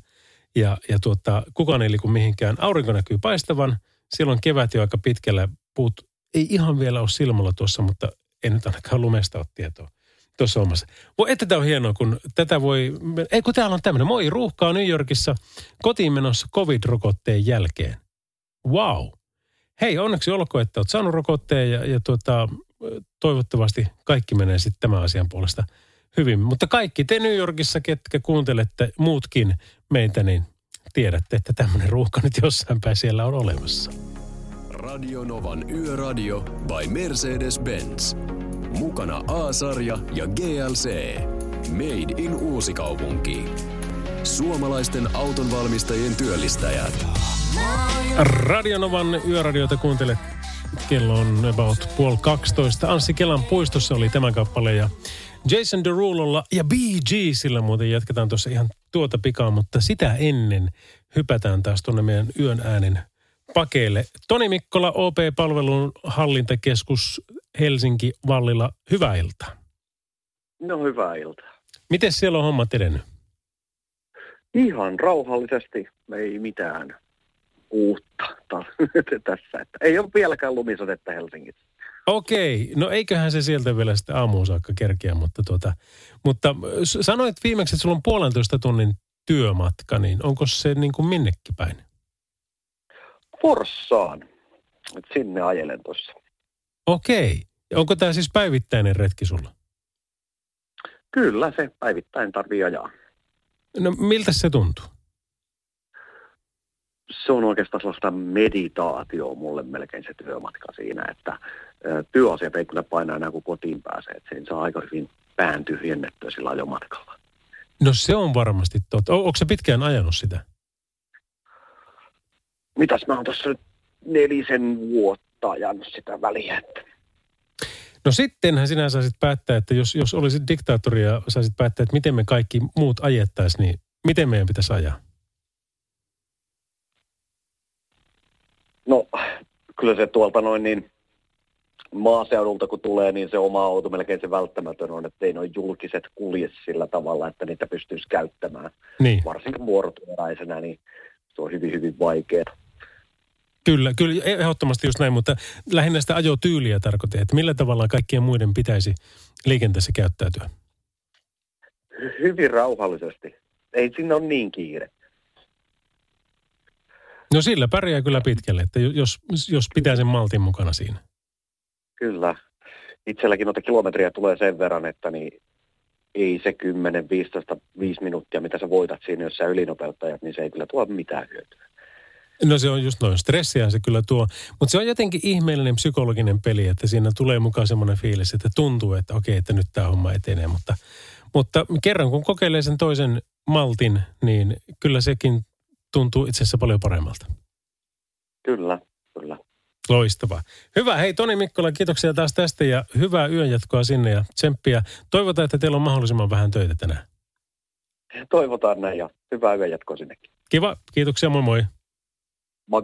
ja, ja tuota, kukaan ei liiku mihinkään. Aurinko näkyy paistavan. Siellä on kevät jo aika pitkällä. Puut ei ihan vielä ole silmällä tuossa, mutta ei nyt ainakaan lumesta ole tietoa tuossa omassa. Voi, että tämä on hienoa, kun tätä voi... Ei kun täällä on tämmöinen. Moi, ruuhkaa New Yorkissa kotiin menossa covid-rokotteen jälkeen. Wow. Hei, onneksi olkoon, että olet saanut rokotteen ja, ja tuota, toivottavasti kaikki menee sitten tämän asian puolesta hyvin. Mutta kaikki te New Yorkissa, ketkä kuuntelette muutkin meitä, niin tiedätte, että tämmöinen ruuhka nyt jossain päin siellä on olemassa. Radio Novan Yöradio by Mercedes-Benz. Mukana A-sarja ja GLC. Made in Uusikaupunki. Suomalaisten autonvalmistajien työllistäjät. Radionovan yöradiota kuuntelet. Kello on about puoli 12. Anssi Kelan puistossa oli tämä kappale ja Jason Derulolla ja BG sillä muuten jatketaan tuossa ihan tuota pikaa, mutta sitä ennen hypätään taas tuonne meidän yön äänen pakeille. Toni Mikkola, OP-palvelun hallintakeskus Helsinki Vallilla. Hyvää iltaa. No hyvää iltaa. Miten siellä on hommat edennyt? Ihan rauhallisesti, ei mitään uutta tässä. Että ei ole vieläkään lumisotetta Helsingissä. Okei, no eiköhän se sieltä vielä sitten aamuun saakka kerkeä, mutta, tuota, mutta sanoit viimeksi, että sulla on puolentoista tunnin työmatka, niin onko se niin kuin minnekin päin? Forssaan. Et sinne ajelen tuossa. Okei. Onko tämä siis päivittäinen retki sulla? Kyllä, se päivittäin tarvii ajaa. No miltä se tuntuu? Se on oikeastaan sellaista meditaatioa mulle melkein se työmatka siinä, että työasiat ei kyllä paina enää kuin kotiin pääsee. Että siinä saa aika hyvin pään tyhjennettyä sillä ajomatkalla. No se on varmasti totta. Onko se pitkään ajanut sitä? Mitäs mä oon tuossa nyt nelisen vuotta ajanut sitä väliä. Että... No sittenhän sinä saisit päättää, että jos, jos olisit diktaattori ja saisit päättää, että miten me kaikki muut ajettaisiin, niin miten meidän pitäisi ajaa? No, kyllä se tuolta noin niin maaseudulta kun tulee, niin se oma auto melkein se välttämätön on, että ei noin julkiset kulje sillä tavalla, että niitä pystyisi käyttämään. Niin. Varsinkin vuorotyöläisenä, niin se on hyvin, hyvin vaikeaa. Kyllä, kyllä, ehdottomasti just näin, mutta lähinnä sitä ajotyyliä tarkoitin, että millä tavalla kaikkien muiden pitäisi liikenteessä käyttäytyä? Hyvin rauhallisesti. Ei sinne ole niin kiire. No sillä pärjää kyllä pitkälle, että jos, jos pitää sen maltin mukana siinä. Kyllä. Itselläkin noita kilometriä tulee sen verran, että niin ei se 10, 15, 5 minuuttia, mitä sä voitat siinä, jos sä ylinopeuttajat, niin se ei kyllä tuo mitään hyötyä. No se on just noin. Stressiä se kyllä tuo. Mutta se on jotenkin ihmeellinen psykologinen peli, että siinä tulee mukaan semmoinen fiilis, että tuntuu, että okei, että nyt tämä homma etenee. Mutta, mutta kerran kun kokeilee sen toisen maltin, niin kyllä sekin tuntuu itse asiassa paljon paremmalta. Kyllä, kyllä. Loistavaa. Hyvä. Hei Toni Mikkola, kiitoksia taas tästä ja hyvää yönjatkoa sinne ja tsemppiä. Toivotaan, että teillä on mahdollisimman vähän töitä tänään. Toivotaan näin ja hyvää yönjatkoa sinnekin. Kiva. Kiitoksia. Moi moi. Moi.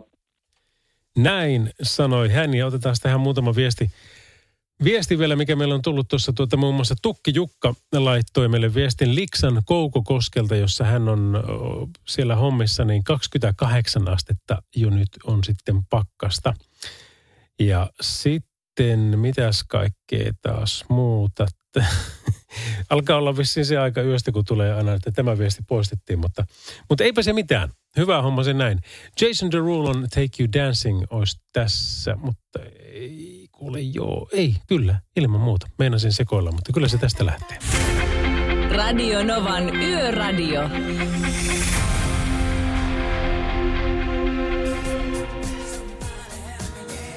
Näin sanoi hän ja otetaan tähän muutama viesti. Viesti vielä, mikä meillä on tullut tuossa tuota, muun muassa Tukki Jukka laittoi meille viestin Liksan Koukokoskelta, jossa hän on siellä hommissa, niin 28 astetta jo nyt on sitten pakkasta. Ja sitten mitäs kaikkea taas muuta? Alkaa olla vissiin se aika yöstä, kun tulee aina, että tämä viesti poistettiin, mutta, mutta eipä se mitään. Hyvä homma se näin. Jason Derulo'n Take You Dancing olisi tässä, mutta ei kuule joo. Ei, kyllä, ilman muuta. Meinasin sekoilla, mutta kyllä se tästä lähtee. Radio Novan Yöradio.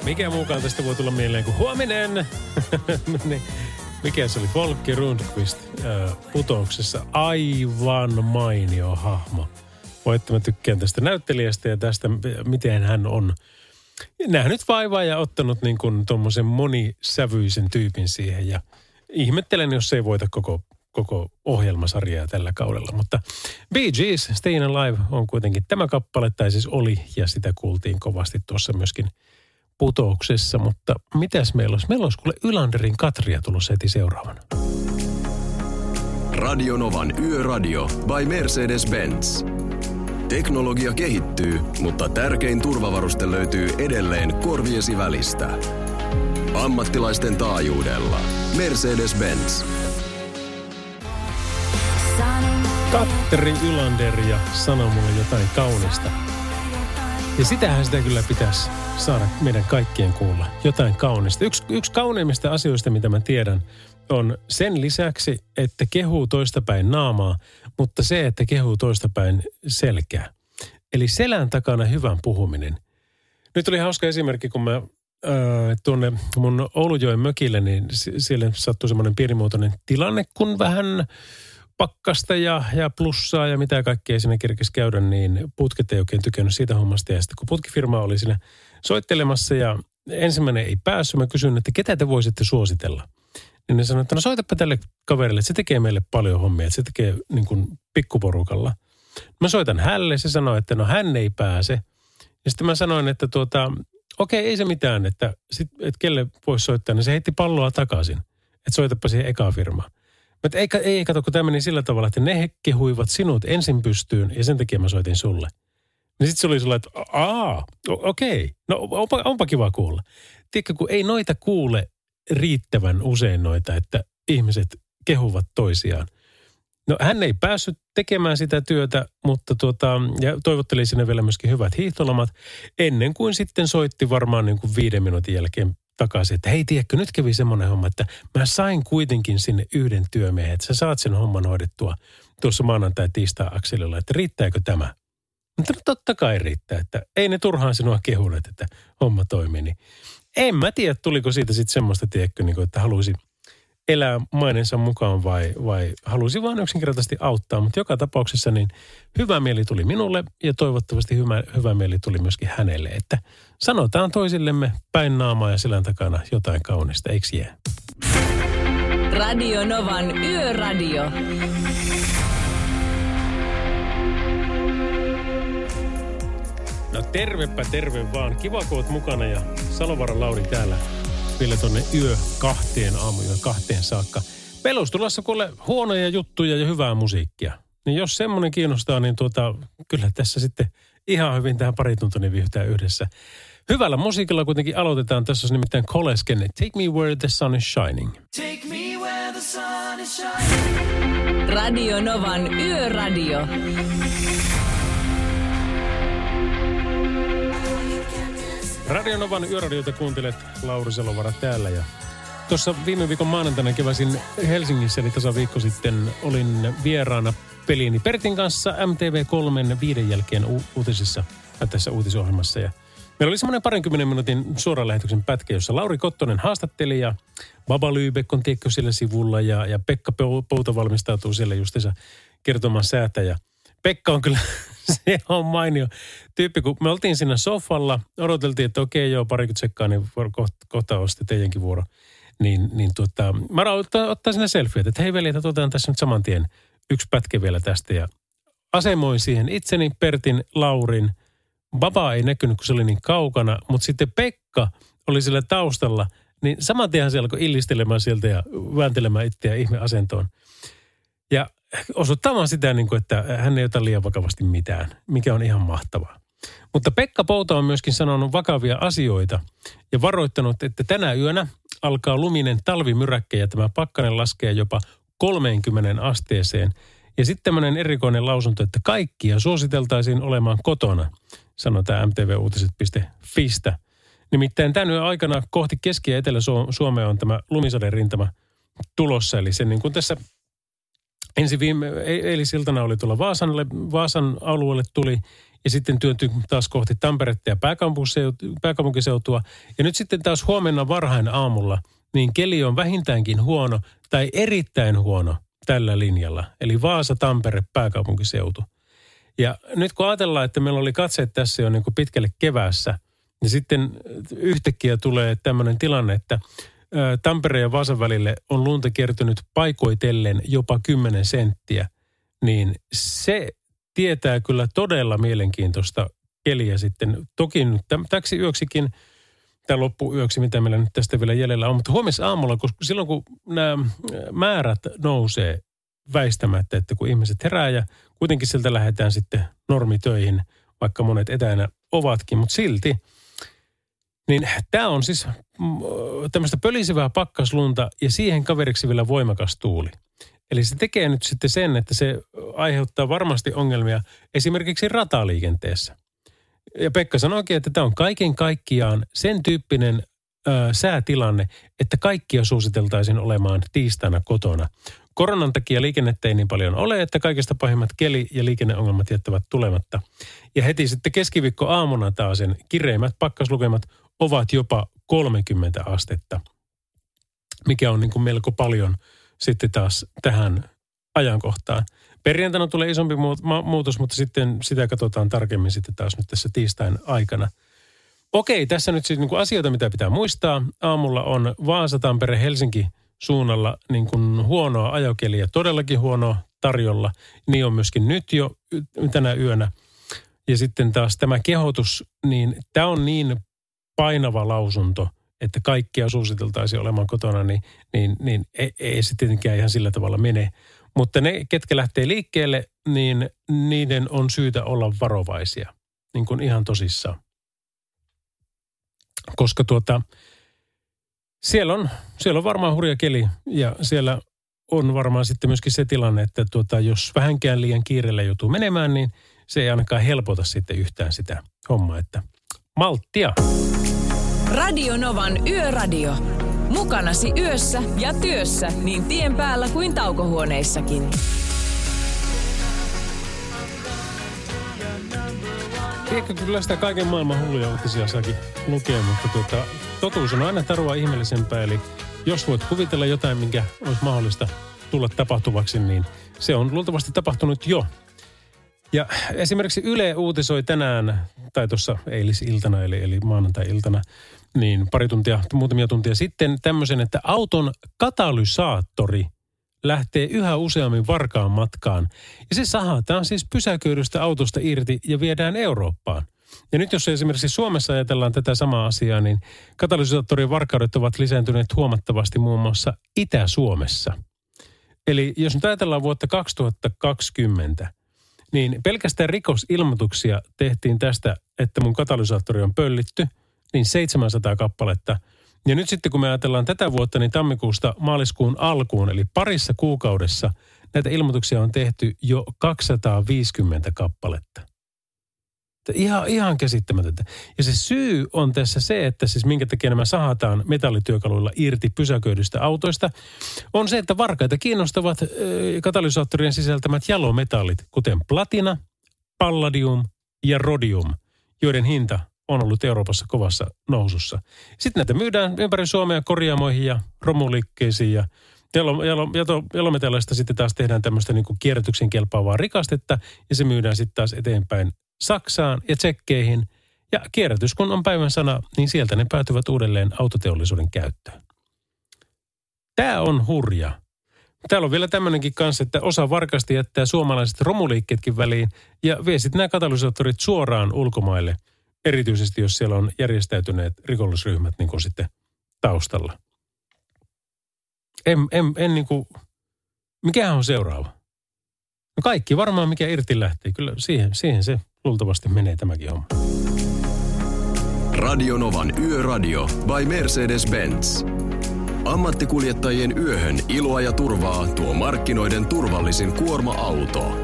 Mikä muukaan tästä voi tulla mieleen kuin huominen? niin, mikä se oli? Folkki Rundqvist äh, putouksessa. Aivan mainio hahmo. Voitte mä tykkään tästä näyttelijästä ja tästä, miten hän on nähnyt vaivaa ja ottanut niin kuin tuommoisen monisävyisen tyypin siihen. Ja ihmettelen, jos ei voita koko, koko ohjelmasarjaa tällä kaudella. Mutta Bee Gees, Stayin' Alive on kuitenkin tämä kappale, tai siis oli, ja sitä kuultiin kovasti tuossa myöskin putouksessa. Mutta mitäs meillä olisi? Meillä olisi kuule Ylanderin Katria tulossa heti seuraavana. Radionovan Yöradio by Mercedes-Benz. Teknologia kehittyy, mutta tärkein turvavaruste löytyy edelleen korviesi välistä. Ammattilaisten taajuudella. Mercedes-Benz. Katteri Ylander ja sano mulle jotain kaunista. Ja sitähän sitä kyllä pitäisi saada meidän kaikkien kuulla. Jotain kaunista. Yksi, yksi kauneimmista asioista, mitä mä tiedän, on sen lisäksi, että kehuu toistapäin naamaa, mutta se, että kehuu toistapäin selkää. Eli selän takana hyvän puhuminen. Nyt oli hauska esimerkki, kun mä äh, tuonne mun Oulujoen mökille, niin siellä sattui semmoinen pienimuotoinen tilanne, kun vähän pakkasta ja, ja plussaa ja mitä kaikkea siinä kerkesi käydä, niin putket ei oikein tykännyt siitä hommasta. Ja sitten kun putkifirma oli siinä soittelemassa ja ensimmäinen ei päässyt, mä kysyin, että ketä te voisitte suositella. Niin ne sanoi, että no soitapa tälle kaverille, että se tekee meille paljon hommia, että se tekee niin kuin pikkuporukalla. Mä soitan hälle, se sanoi, että no hän ei pääse. Ja sitten mä sanoin, että tuota, okei, ei se mitään, että, sit, että kelle voisi soittaa, niin se heitti palloa takaisin. Että soitapa siihen eka firmaan. Mutta ei, ei kato, kun tämä meni sillä tavalla, että ne kehuivat sinut ensin pystyyn ja sen takia mä soitin sulle. Niin sitten se oli sulla, että aa, okei, okay. no onpa, onpa kiva kuulla. Tiedätkö, kun ei noita kuule riittävän usein noita, että ihmiset kehuvat toisiaan. No hän ei päässyt tekemään sitä työtä, mutta tuota, ja toivotteli sinne vielä myöskin hyvät hiihtolomat, ennen kuin sitten soitti varmaan niin kuin viiden minuutin jälkeen takaisin, että hei tiedätkö, nyt kävi semmoinen homma, että mä sain kuitenkin sinne yhden työmiehen, että sä saat sen homman hoidettua tuossa maanantai tiistai akselilla, että riittääkö tämä? Mutta no totta kai riittää, että ei ne turhaan sinua kehuneet, että homma toimii. Niin en mä tiedä, tuliko siitä sitten semmoista, tiedätkö, niin kuin, että halusi elää mainensa mukaan vai, vai halusi vaan yksinkertaisesti auttaa. Mutta joka tapauksessa niin hyvä mieli tuli minulle ja toivottavasti hyvä, hyvä mieli tuli myöskin hänelle. Että sanotaan toisillemme päin naamaa ja selän takana jotain kaunista, eikö jää? Radio Novan Yöradio. No tervepä terve vaan. Kiva, kun oot mukana ja Salovaran Lauri täällä vielä tonne yö kahteen aamuja kahteen saakka. Meillä olisi tulossa kuule huonoja juttuja ja hyvää musiikkia. Niin jos semmoinen kiinnostaa, niin tuota, kyllä tässä sitten ihan hyvin tähän pari tuntia viihtää yhdessä. Hyvällä musiikilla kuitenkin aloitetaan. Tässä on nimittäin Kolesken Take Me Where the Sun is Shining. Take me where the sun is shining. Radio Novan Yöradio. Radionovan yöradiota kuuntelet Lauri Selovara täällä ja tuossa viime viikon maanantaina keväsin Helsingissä, eli tasa viikko sitten, olin vieraana peliini Pertin kanssa MTV3 viiden jälkeen u- uutisissa, tässä uutisohjelmassa. Ja meillä oli semmoinen parinkymmenen minuutin suoran lähetyksen pätkä, jossa Lauri Kottonen haastatteli ja Baba Lyybeck on tiekko siellä sivulla ja, ja Pekka Pouta valmistautuu siellä justiinsa kertomaan säätä. Ja Pekka on kyllä se on mainio tyyppi, kun me oltiin siinä sofalla, odoteltiin, että okei joo, parikymmentä sekkaa, niin kohta, kohta on sitten teidänkin vuoro. Niin, niin tota, mä ottaa, ottaa sinne selfie, että hei veli, otetaan tässä nyt saman tien yksi pätkä vielä tästä. Ja asemoin siihen itseni, Pertin, Laurin. Baba ei näkynyt, kun se oli niin kaukana, mutta sitten Pekka oli sillä taustalla, niin saman tien se alkoi illistelemään sieltä ja vääntelemään itseä ihmeasentoon. Ja osoittamaan sitä, niin kuin, että hän ei ota liian vakavasti mitään, mikä on ihan mahtavaa. Mutta Pekka Pouta on myöskin sanonut vakavia asioita ja varoittanut, että tänä yönä alkaa luminen talvimyräkkä ja tämä pakkanen laskee jopa 30 asteeseen. Ja sitten tämmöinen erikoinen lausunto, että kaikkia suositeltaisiin olemaan kotona, sanoi tämä mtvuutiset.fistä. Nimittäin tämän yön aikana kohti Keski- ja Etelä-Suomea on tämä lumisaden rintama tulossa. Eli se niin kuin tässä ensi viime, e-, eilisiltana oli tuolla Vaasalle, Vaasan alueelle tuli ja sitten työntyi taas kohti Tamperetta ja pääkaupunkiseutua. Ja nyt sitten taas huomenna varhain aamulla, niin keli on vähintäänkin huono tai erittäin huono tällä linjalla. Eli Vaasa, Tampere, pääkaupunkiseutu. Ja nyt kun ajatellaan, että meillä oli katseet tässä jo niin kuin pitkälle keväässä, niin sitten yhtäkkiä tulee tämmöinen tilanne, että Tampereen ja Vaasan välille on lunta kertynyt paikoitellen jopa 10 senttiä, niin se tietää kyllä todella mielenkiintoista keliä sitten. Toki nyt täksi yöksikin, tämä loppuyöksi, mitä meillä nyt tästä vielä jäljellä on, mutta huomis aamulla, koska silloin kun nämä määrät nousee väistämättä, että kun ihmiset herää ja kuitenkin sieltä lähdetään sitten normitöihin, vaikka monet etänä ovatkin, mutta silti – niin tämä on siis tämmöistä pölisevää pakkaslunta ja siihen kaveriksi vielä voimakas tuuli. Eli se tekee nyt sitten sen, että se aiheuttaa varmasti ongelmia esimerkiksi rataliikenteessä. Ja Pekka sanoikin, että tämä on kaiken kaikkiaan sen tyyppinen ö, säätilanne, että kaikkia suositeltaisiin olemaan tiistaina kotona. Koronan takia liikennettä ei niin paljon ole, että kaikista pahimmat keli- ja liikenneongelmat jättävät tulematta. Ja heti sitten keskiviikko aamuna taas sen kireimmät pakkaslukemat ovat jopa 30 astetta, mikä on niin kuin melko paljon sitten taas tähän ajankohtaan. Perjantaina tulee isompi muutos, mutta sitten sitä katsotaan tarkemmin sitten taas nyt tässä tiistain aikana. Okei, tässä nyt siis niin kuin asioita, mitä pitää muistaa. Aamulla on Vaasa, Tampere, Helsinki suunnalla niin kuin huonoa ajokeliä, todellakin huonoa tarjolla. Niin on myöskin nyt jo tänä yönä. Ja sitten taas tämä kehotus, niin tämä on niin painava lausunto, että kaikkia suositeltaisiin olemaan kotona, niin, niin, niin ei, ei se tietenkään ihan sillä tavalla mene. Mutta ne, ketkä lähtee liikkeelle, niin niiden on syytä olla varovaisia, niin kuin ihan tosissaan. Koska tuota, siellä on, siellä on varmaan hurja keli ja siellä on varmaan sitten myöskin se tilanne, että tuota, jos vähänkään liian kiireellä joutuu menemään, niin se ei ainakaan helpota sitten yhtään sitä hommaa, että malttia. Radio Novan Yöradio. Mukanasi yössä ja työssä niin tien päällä kuin taukohuoneissakin. Ehkä kyllä sitä kaiken maailman hulluja uutisia saakin lukea, mutta tuota, totuus on aina tarua ihmeellisempää. Eli jos voit kuvitella jotain, minkä olisi mahdollista tulla tapahtuvaksi, niin se on luultavasti tapahtunut jo. Ja esimerkiksi Yle uutisoi tänään, tai tuossa eilisiltana, eli, eli maanantai-iltana, niin pari tuntia, muutamia tuntia sitten tämmöisen, että auton katalysaattori lähtee yhä useammin varkaan matkaan. Ja se sahataan siis pysäköidystä autosta irti ja viedään Eurooppaan. Ja nyt jos esimerkiksi Suomessa ajatellaan tätä samaa asiaa, niin katalysaattorien varkaudet ovat lisääntyneet huomattavasti muun muassa Itä-Suomessa. Eli jos nyt ajatellaan vuotta 2020, niin pelkästään rikosilmoituksia tehtiin tästä, että mun katalysaattori on pöllitty – niin 700 kappaletta. Ja nyt sitten kun me ajatellaan tätä vuotta, niin tammikuusta maaliskuun alkuun, eli parissa kuukaudessa, näitä ilmoituksia on tehty jo 250 kappaletta. Ihan, ihan käsittämätöntä. Ja se syy on tässä se, että siis minkä takia nämä sahataan metallityökaluilla irti pysäköidystä autoista, on se, että varkaita kiinnostavat katalysaattorien sisältämät jalometallit, kuten platina, palladium ja rodium, joiden hinta on ollut Euroopassa kovassa nousussa. Sitten näitä myydään ympäri Suomea korjaamoihin ja romuliikkeisiin ja, jalo, jalo, jalo, jalometallista sitten taas tehdään tämmöistä niin kuin kierrätyksen kelpaavaa rikastetta ja se myydään sitten taas eteenpäin Saksaan ja Tsekkeihin. Ja kierrätys kun on päivän sana, niin sieltä ne päätyvät uudelleen autoteollisuuden käyttöön. Tämä on hurja. Täällä on vielä tämmöinenkin kanssa, että osa varkasti jättää suomalaiset romuliikkeetkin väliin ja vie sitten nämä katalysaattorit suoraan ulkomaille, erityisesti jos siellä on järjestäytyneet rikollisryhmät niin kuin sitten taustalla. En, en, en niin kuin, mikähän on seuraava? No kaikki varmaan mikä irti lähtee. Kyllä siihen, siihen se luultavasti menee tämäkin homma. Radionovan Yöradio by Mercedes-Benz. Ammattikuljettajien yöhön iloa ja turvaa tuo markkinoiden turvallisin kuorma-auto.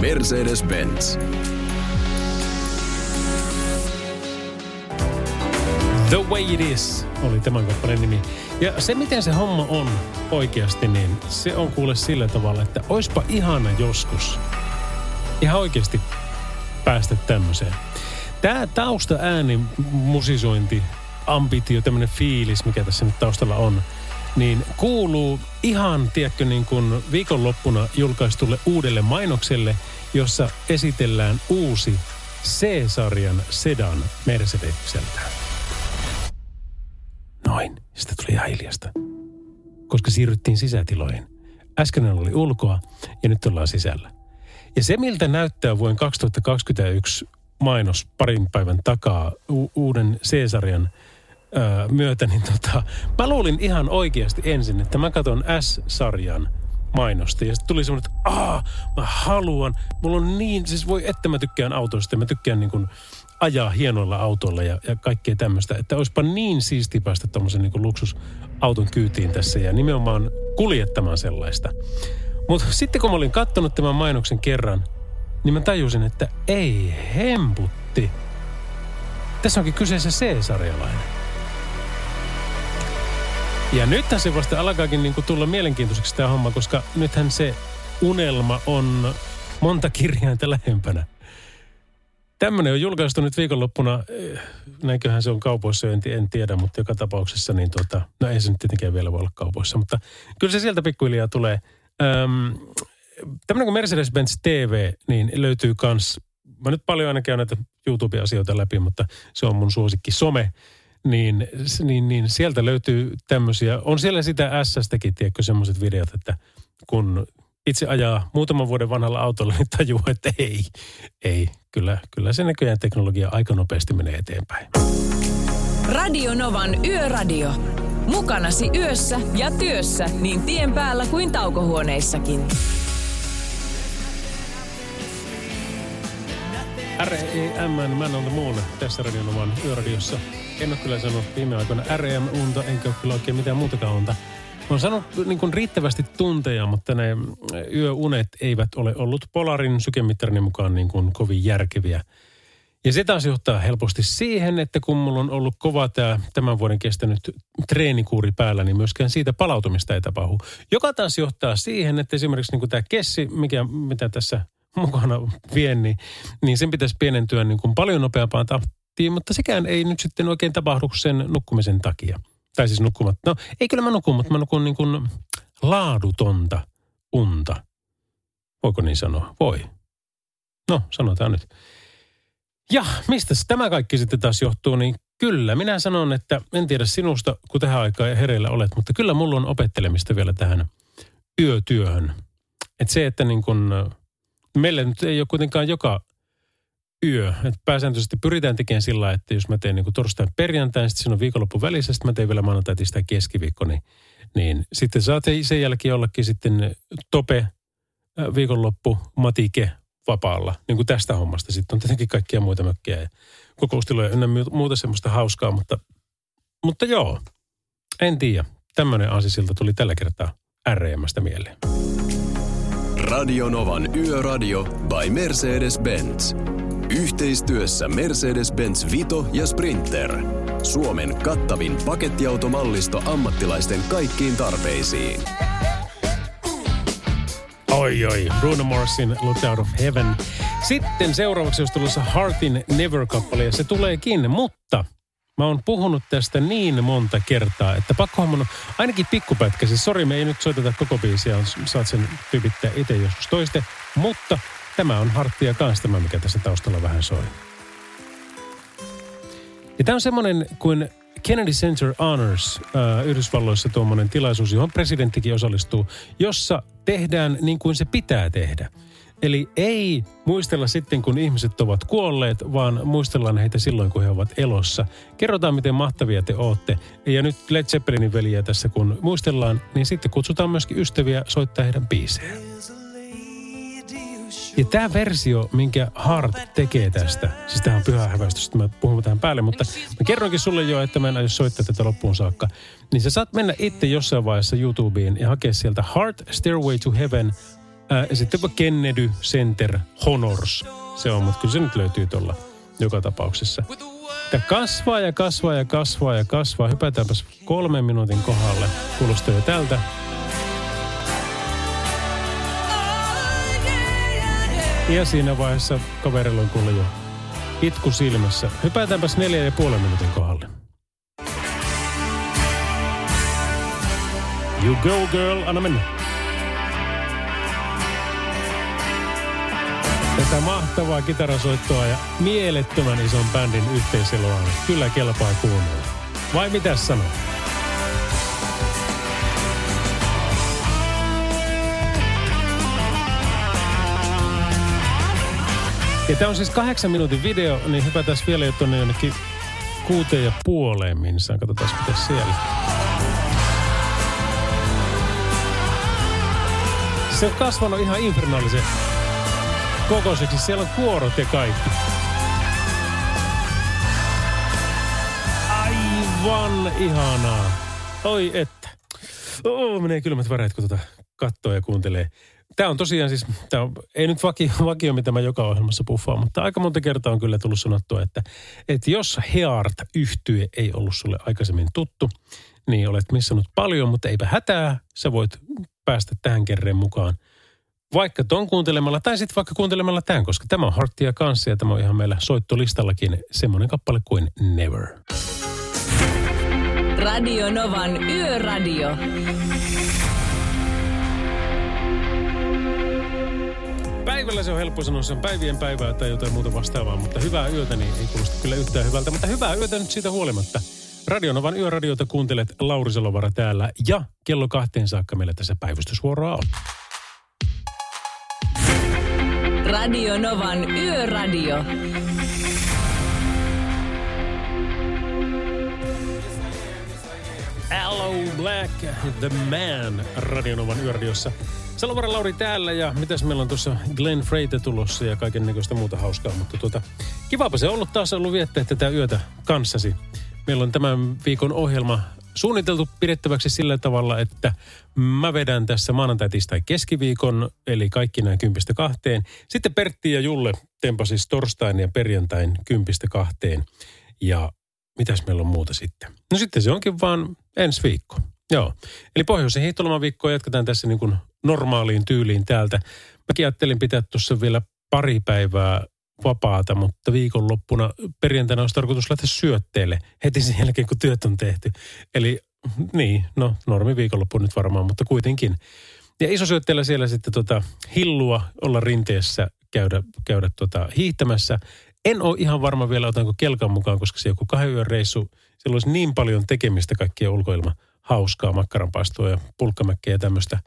Mercedes-Benz. The Way It Is oli tämän kappaleen nimi. Ja se, miten se homma on oikeasti, niin se on kuule sillä tavalla, että oispa ihana joskus ihan oikeasti päästä tämmöiseen. Tämä tausta-ääni, musisointi, ambitio, tämmöinen fiilis, mikä tässä nyt taustalla on, niin kuuluu ihan, tiedätkö, niin kuin viikonloppuna julkaistulle uudelle mainokselle, jossa esitellään uusi C-sarjan sedan Mercedekseltä. Noin. Sitten tuli ihan hiljasta. Koska siirryttiin sisätiloihin. Äsken oli ulkoa ja nyt ollaan sisällä. Ja se, miltä näyttää vuoden 2021 mainos parin päivän takaa u- uuden C-sarjan öö, myötä, niin tota, mä luulin ihan oikeasti ensin, että mä katson S-sarjan mainosta. Ja sitten tuli semmoinen, että aah, mä haluan. Mulla on niin, siis voi, että mä tykkään autoista. Mä tykkään niin kuin ajaa hienoilla autoilla ja, ja kaikkea tämmöistä. Että olisipa niin siisti päästä tuommoisen niin luksusauton kyytiin tässä ja nimenomaan kuljettamaan sellaista. Mutta sitten kun mä olin katsonut tämän mainoksen kerran, niin mä tajusin, että ei hemputti. Tässä onkin kyseessä C-sarjalainen. Ja nythän se vasta alkaakin niin tulla mielenkiintoiseksi tämä homma, koska nythän se unelma on monta kirjainta lähempänä. Tämmöinen on julkaistu nyt viikonloppuna, eh, näinköhän se on kaupoissa, en, en tiedä, mutta joka tapauksessa, niin tota, no ei se nyt tietenkään vielä voi olla kaupoissa, mutta kyllä se sieltä pikkuhiljaa tulee. Öm, tämmöinen kuin Mercedes-Benz TV, niin löytyy kans, mä nyt paljon aina käyn näitä YouTube-asioita läpi, mutta se on mun suosikki some, niin, niin, niin sieltä löytyy tämmöisiä, on siellä sitä S-stäkin, tiedätkö, semmoiset videot, että kun itse ajaa muutaman vuoden vanhalla autolla, niin tajuu, että ei, ei, kyllä, kyllä se näköjään teknologia aika nopeasti menee eteenpäin. Radio Novan Yöradio. Mukanasi yössä ja työssä niin tien päällä kuin taukohuoneissakin. R.E.M. Man on the Moon tässä Radionovan yöradiossa. En ole kyllä sanonut viime aikoina R.E.M.-unta, enkä ole kyllä oikein mitään muutakaan unta. Mä oon sanonut niin kuin riittävästi tunteja, mutta ne yöunet eivät ole ollut Polarin sykemittarin mukaan niin kuin kovin järkeviä. Ja se taas johtaa helposti siihen, että kun mulla on ollut kova tämä tämän vuoden kestänyt treenikuuri päällä, niin myöskään siitä palautumista ei tapahdu. Joka taas johtaa siihen, että esimerkiksi niin kuin tämä kessi, mikä, mitä tässä mukana vien, niin, niin sen pitäisi pienentyä niin kuin paljon nopeampaan tahtiin, mutta sekään ei nyt sitten oikein tapahdu sen nukkumisen takia. Tai siis nukkumat. No ei kyllä mä nukun, mutta mä nukun niin kuin laadutonta unta. Voiko niin sanoa? Voi. No, sanotaan nyt. Ja mistä tämä kaikki sitten taas johtuu, niin kyllä minä sanon, että en tiedä sinusta, kun tähän aikaan hereillä olet, mutta kyllä mulla on opettelemista vielä tähän yötyöhön. Että se, että niin kun, meillä nyt ei ole kuitenkaan joka yö. Että pääsääntöisesti pyritään tekemään sillä että jos mä teen niin torstain perjantain, sitten siinä on viikonloppu välissä, sitten mä teen vielä maanantai, tistai, keskiviikko, niin, niin sitten saat sen jälkeen jollakin sitten tope, viikonloppu, matike, vapaalla, niin kuin tästä hommasta. Sitten on tietenkin kaikkia muita mökkejä ja kokoustiloja ja muuta semmoista hauskaa, mutta, mutta joo, en tiedä. Tämmöinen aasisilta tuli tällä kertaa RMstä mieleen. Radionovan Yöradio by Mercedes-Benz. Yhteistyössä Mercedes-Benz Vito ja Sprinter. Suomen kattavin pakettiautomallisto ammattilaisten kaikkiin tarpeisiin. Oi, oi. Bruno Marsin Look Out of Heaven. Sitten seuraavaksi olisi tulossa Heartin Never-kappale, ja se tuleekin, mutta Mä oon puhunut tästä niin monta kertaa, että pakkohan mun ainakin pikkupätkä. Siis sori, me ei nyt soiteta koko biisiä, saat sen tyypittää itse joskus toiste. Mutta tämä on harttia kanssa tämä, mikä tässä taustalla vähän soi. Ja tämä on semmoinen kuin Kennedy Center Honors äh, Yhdysvalloissa tuommoinen tilaisuus, johon presidenttikin osallistuu, jossa tehdään niin kuin se pitää tehdä. Eli ei muistella sitten, kun ihmiset ovat kuolleet, vaan muistellaan heitä silloin, kun he ovat elossa. Kerrotaan, miten mahtavia te ootte. Ja nyt Led Zeppelinin veliä tässä, kun muistellaan, niin sitten kutsutaan myöskin ystäviä soittaa heidän biisejä. Ja tämä versio, minkä Hart tekee tästä, siis tämä on pyhä häväistys, mä puhun tähän päälle, mutta mä kerroinkin sulle jo, että mä en aio soittaa tätä loppuun saakka. Niin sä saat mennä itse jossain vaiheessa YouTubeen ja hakea sieltä Heart Stairway to Heaven ää, ja sitten Kennedy Center Honors. Se on, mutta kyllä se nyt löytyy tuolla joka tapauksessa. Tämä kasvaa ja kasvaa ja kasvaa ja kasvaa. Hypätäänpäs kolmen minuutin kohdalle. Kuulostaa jo tältä. Ja siinä vaiheessa kaverilla on kuule jo itku silmässä. Hypätäänpäs neljä ja puolen minuutin kohdalle. You go girl, anna mennä. Tätä mahtavaa kitarasoittoa ja mielettömän ison bändin yhteiseloa kyllä kelpaa kuunnella. Vai mitä sanoo? Ja tämä on siis kahdeksan minuutin video, niin hypätään vielä jo tuonne jonnekin kuuteen ja puoleen minsaan. Katsotaan mitä siellä. Se on kasvanut ihan infernaalisen kokoiseksi. Siellä on kuorot ja kaikki. Aivan ihanaa. Oi että. Oh, menee kylmät väreet, kun tota katsoo ja kuuntelee. Tämä on tosiaan siis, tämä on, ei nyt vakio, vakio, mitä mä joka ohjelmassa puffaan, mutta aika monta kertaa on kyllä tullut sanottua, että, että jos Heart yhtye ei ollut sulle aikaisemmin tuttu, niin olet missannut paljon, mutta eipä hätää, sä voit päästä tähän kerran mukaan. Vaikka ton kuuntelemalla, tai sitten vaikka kuuntelemalla tämän, koska tämä on Harttia kanssa ja tämä on ihan meillä soittolistallakin semmoinen kappale kuin Never. Radio Novan Yöradio. Päivällä se on helppo sanoa, se on päivien päivää tai jotain muuta vastaavaa, mutta hyvää yötä niin ei kuulosta kyllä yhtään hyvältä. Mutta hyvää yötä nyt siitä huolimatta. Radionovan yöradiota kuuntelet Lauri Selovara täällä ja kello kahteen saakka meillä tässä päivystysvuoroa on. Radio Novan Yöradio. Hello Black, The Man, Radionovan yöradiossa. Salovara Lauri täällä ja mitäs meillä on tuossa Glenn Freite tulossa ja kaiken näköistä muuta hauskaa. Mutta tuota, kivapa se on ollut taas ollut viettää tätä yötä kanssasi. Meillä on tämän viikon ohjelma suunniteltu pidettäväksi sillä tavalla, että mä vedän tässä maanantai, tai keskiviikon, eli kaikki nämä kympistä kahteen. Sitten Pertti ja Julle tempasis torstain ja perjantain kympistä kahteen. Ja mitäs meillä on muuta sitten? No sitten se onkin vaan ensi viikko. Joo. Eli pohjoisen hiihtolomaviikkoa jatketaan tässä niin kuin normaaliin tyyliin täältä. Mäkin ajattelin pitää tuossa vielä pari päivää vapaata, mutta viikonloppuna perjantaina olisi tarkoitus lähteä syötteelle heti sen jälkeen, kun työt on tehty. Eli niin, no normi viikonloppu nyt varmaan, mutta kuitenkin. Ja iso syötteellä siellä sitten tota, hillua olla rinteessä, käydä, käydä tota, hiihtämässä. En ole ihan varma vielä, otanko kelkan mukaan, koska se joku kahden yön reissu, siellä olisi niin paljon tekemistä kaikkia ulkoilma hauskaa makkaranpaistoa ja pulkkamäkkejä ja tämmöistä.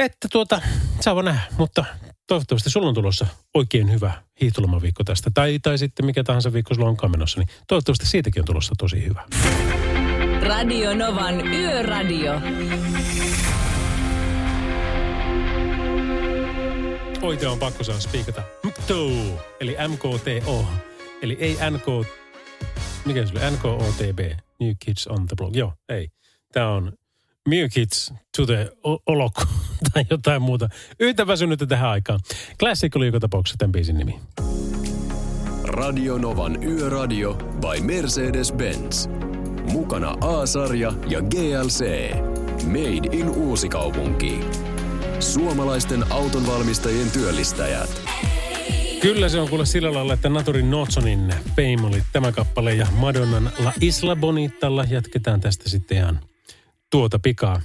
Että tuota, saa nähdä, mutta toivottavasti sulla on tulossa oikein hyvä hiihtolomaviikko tästä. Tai, tai sitten mikä tahansa viikko sulla onkaan menossa, niin toivottavasti siitäkin on tulossa tosi hyvä. Radio Novan Yöradio. Oite on pakko saada spiikata. MKTO, eli MKTO. Eli ei NK... Mikä se oli? NKOTB. New Kids on the Block. Joo, ei. Tämä on New Kids to the Olok tai jotain muuta. Yhtä väsynyttä tähän aikaan. Classic oli joka tapauksessa tämän biisin nimi. Radio Novan Yöradio by Mercedes-Benz. Mukana A-sarja ja GLC. Made in Uusikaupunki. Suomalaisten autonvalmistajien työllistäjät. Kyllä se on kuule sillä lailla, että Naturin Notsonin Fame oli tämä kappale ja Madonnan La Isla Bonitalla jatketaan tästä sitten ihan tuota pikaa.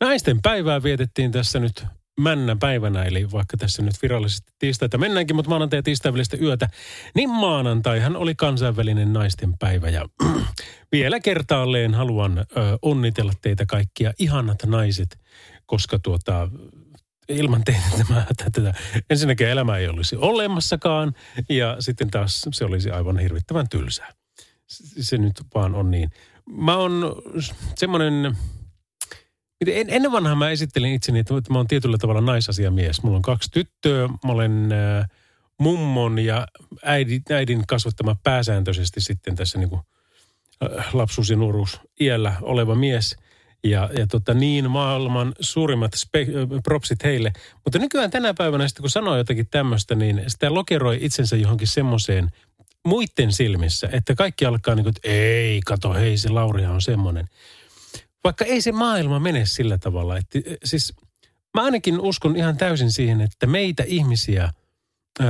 Naisten päivää vietettiin tässä nyt männä päivänä, eli vaikka tässä nyt virallisesti tiistaita mennäänkin, mutta maanantai ja tiistai välistä yötä, niin maanantaihan oli kansainvälinen naisten päivä. Ja vielä kertaalleen haluan ö, onnitella teitä kaikkia ihanat naiset, koska tuota, ilman teitä tämä, tätä, ensinnäkin elämä ei olisi olemassakaan ja sitten taas se olisi aivan hirvittävän tylsää. Se nyt vaan on niin. Mä oon semmoinen, en, ennen vanhaa mä esittelin itseni, että mä oon tietyllä tavalla naisasiamies. Mulla on kaksi tyttöä, mä olen äh, mummon ja äidin, äidin kasvattama pääsääntöisesti sitten tässä niin kuin, äh, lapsuus- ja nuoruus iällä oleva mies – ja, ja tota, niin maailman suurimmat spe- propsit heille. Mutta nykyään tänä päivänä sitten kun sanoo jotakin tämmöistä, niin sitä lokeroi itsensä johonkin semmoiseen muiden silmissä, että kaikki alkaa niin kuin, että ei, kato, hei se Lauria on semmoinen. Vaikka ei se maailma mene sillä tavalla. Että, siis mä ainakin uskon ihan täysin siihen, että meitä ihmisiä ö,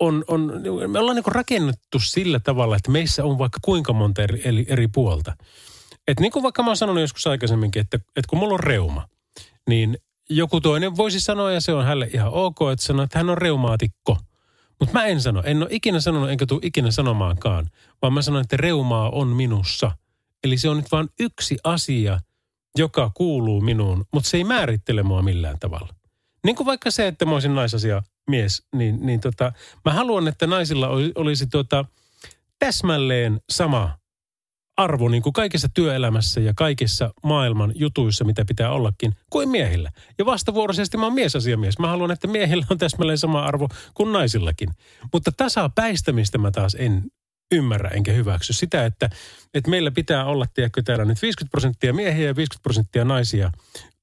on, on, me ollaan niin rakennettu sillä tavalla, että meissä on vaikka kuinka monta eri, eri, eri puolta. Et niin kuin vaikka mä oon sanonut joskus aikaisemminkin, että, että kun mulla on reuma, niin joku toinen voisi sanoa, ja se on hänelle ihan ok, että sanoo, että hän on reumaatikko. Mutta mä en sano, en ole ikinä sanonut, enkä tule ikinä sanomaankaan, vaan mä sanon, että reumaa on minussa. Eli se on nyt vain yksi asia, joka kuuluu minuun, mutta se ei määrittele mua millään tavalla. Niin kuin vaikka se, että mä olisin naisasia mies, niin, niin tota, mä haluan, että naisilla olisi tota, täsmälleen sama arvo niin kuin kaikessa työelämässä ja kaikissa maailman jutuissa, mitä pitää ollakin, kuin miehillä. Ja vastavuoroisesti mä oon miesasiamies. Mä haluan, että miehillä on täsmälleen sama arvo kuin naisillakin. Mutta tasapäistämistä mä taas en ymmärrä enkä hyväksy sitä, että, että meillä pitää olla, tiedätkö, täällä nyt 50 prosenttia miehiä ja 50 prosenttia naisia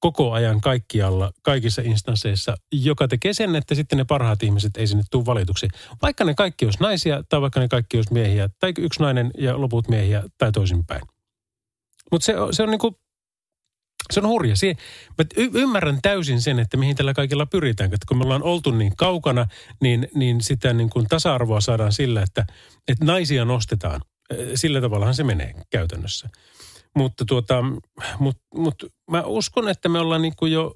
koko ajan kaikkialla, kaikissa instansseissa, joka tekee sen, että sitten ne parhaat ihmiset ei sinne tule valituksi. Vaikka ne kaikki olisi naisia tai vaikka ne kaikki olisi miehiä tai yksi nainen ja loput miehiä tai toisinpäin. Mutta se, se on niinku, se on hurja. Sie, mä y- ymmärrän täysin sen, että mihin tällä kaikilla pyritään. Että kun me ollaan oltu niin kaukana, niin, niin sitä niin kuin tasa-arvoa saadaan sillä, että, että naisia nostetaan. Sillä tavallahan se menee käytännössä. Mutta tuota, mut, mut mä uskon, että me ollaan niin kuin jo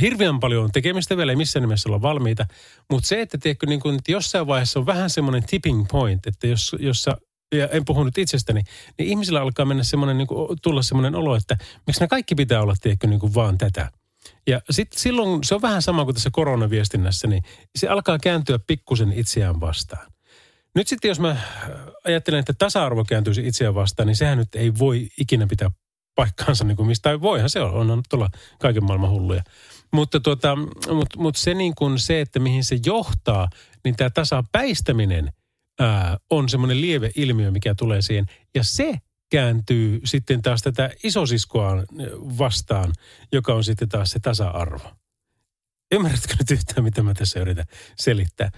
hirveän paljon tekemistä vielä, ei missään nimessä olla valmiita. Mutta se, että, tiedätkö, niin kuin, että jossain vaiheessa on vähän semmoinen tipping point, että jos, jossa ja en puhu nyt itsestäni, niin ihmisillä alkaa mennä semmoinen, niin tulla semmoinen olo, että miksi ne kaikki pitää olla, tiedätkö, niin kuin vaan tätä. Ja sitten silloin se on vähän sama kuin tässä koronaviestinnässä, niin se alkaa kääntyä pikkusen itseään vastaan. Nyt sitten jos mä ajattelen, että tasa-arvo kääntyisi itseään vastaan, niin sehän nyt ei voi ikinä pitää paikkaansa niin kuin mistä. Voihan se on, on tuolla kaiken maailman hulluja. Mutta tuota, mut, mut se, niin kuin se, että mihin se johtaa, niin tämä tasapäistäminen ää, on semmoinen lieve ilmiö, mikä tulee siihen. Ja se kääntyy sitten taas tätä isosiskoa vastaan, joka on sitten taas se tasa-arvo. Ymmärrätkö nyt yhtään, mitä mä tässä yritän selittää?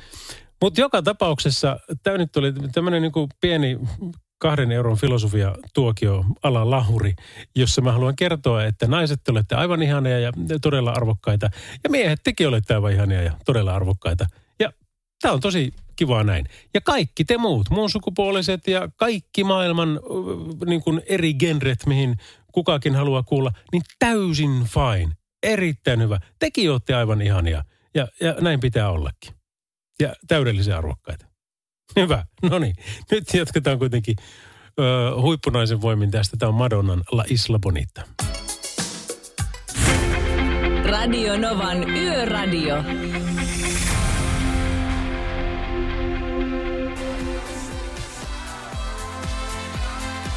Mutta joka tapauksessa tämä nyt oli tämmöinen niin pieni kahden euron filosofia tuokio ala lahuri, jossa mä haluan kertoa, että naiset te olette aivan ihania ja todella arvokkaita. Ja miehet tekin olette aivan ihania ja todella arvokkaita. Tämä on tosi kivaa näin. Ja kaikki te muut, muun sukupuoliset ja kaikki maailman niin kuin eri genret, mihin kukakin haluaa kuulla, niin täysin fine. Erittäin hyvä. Tekin olette aivan ihania. Ja, ja näin pitää ollakin ja täydellisen arvokkaita. Hyvä. No niin. Nyt jatketaan kuitenkin ö, huippunaisen voimin tästä. Tämä on Madonnan La Isla Bonita. Radio Novan Yöradio.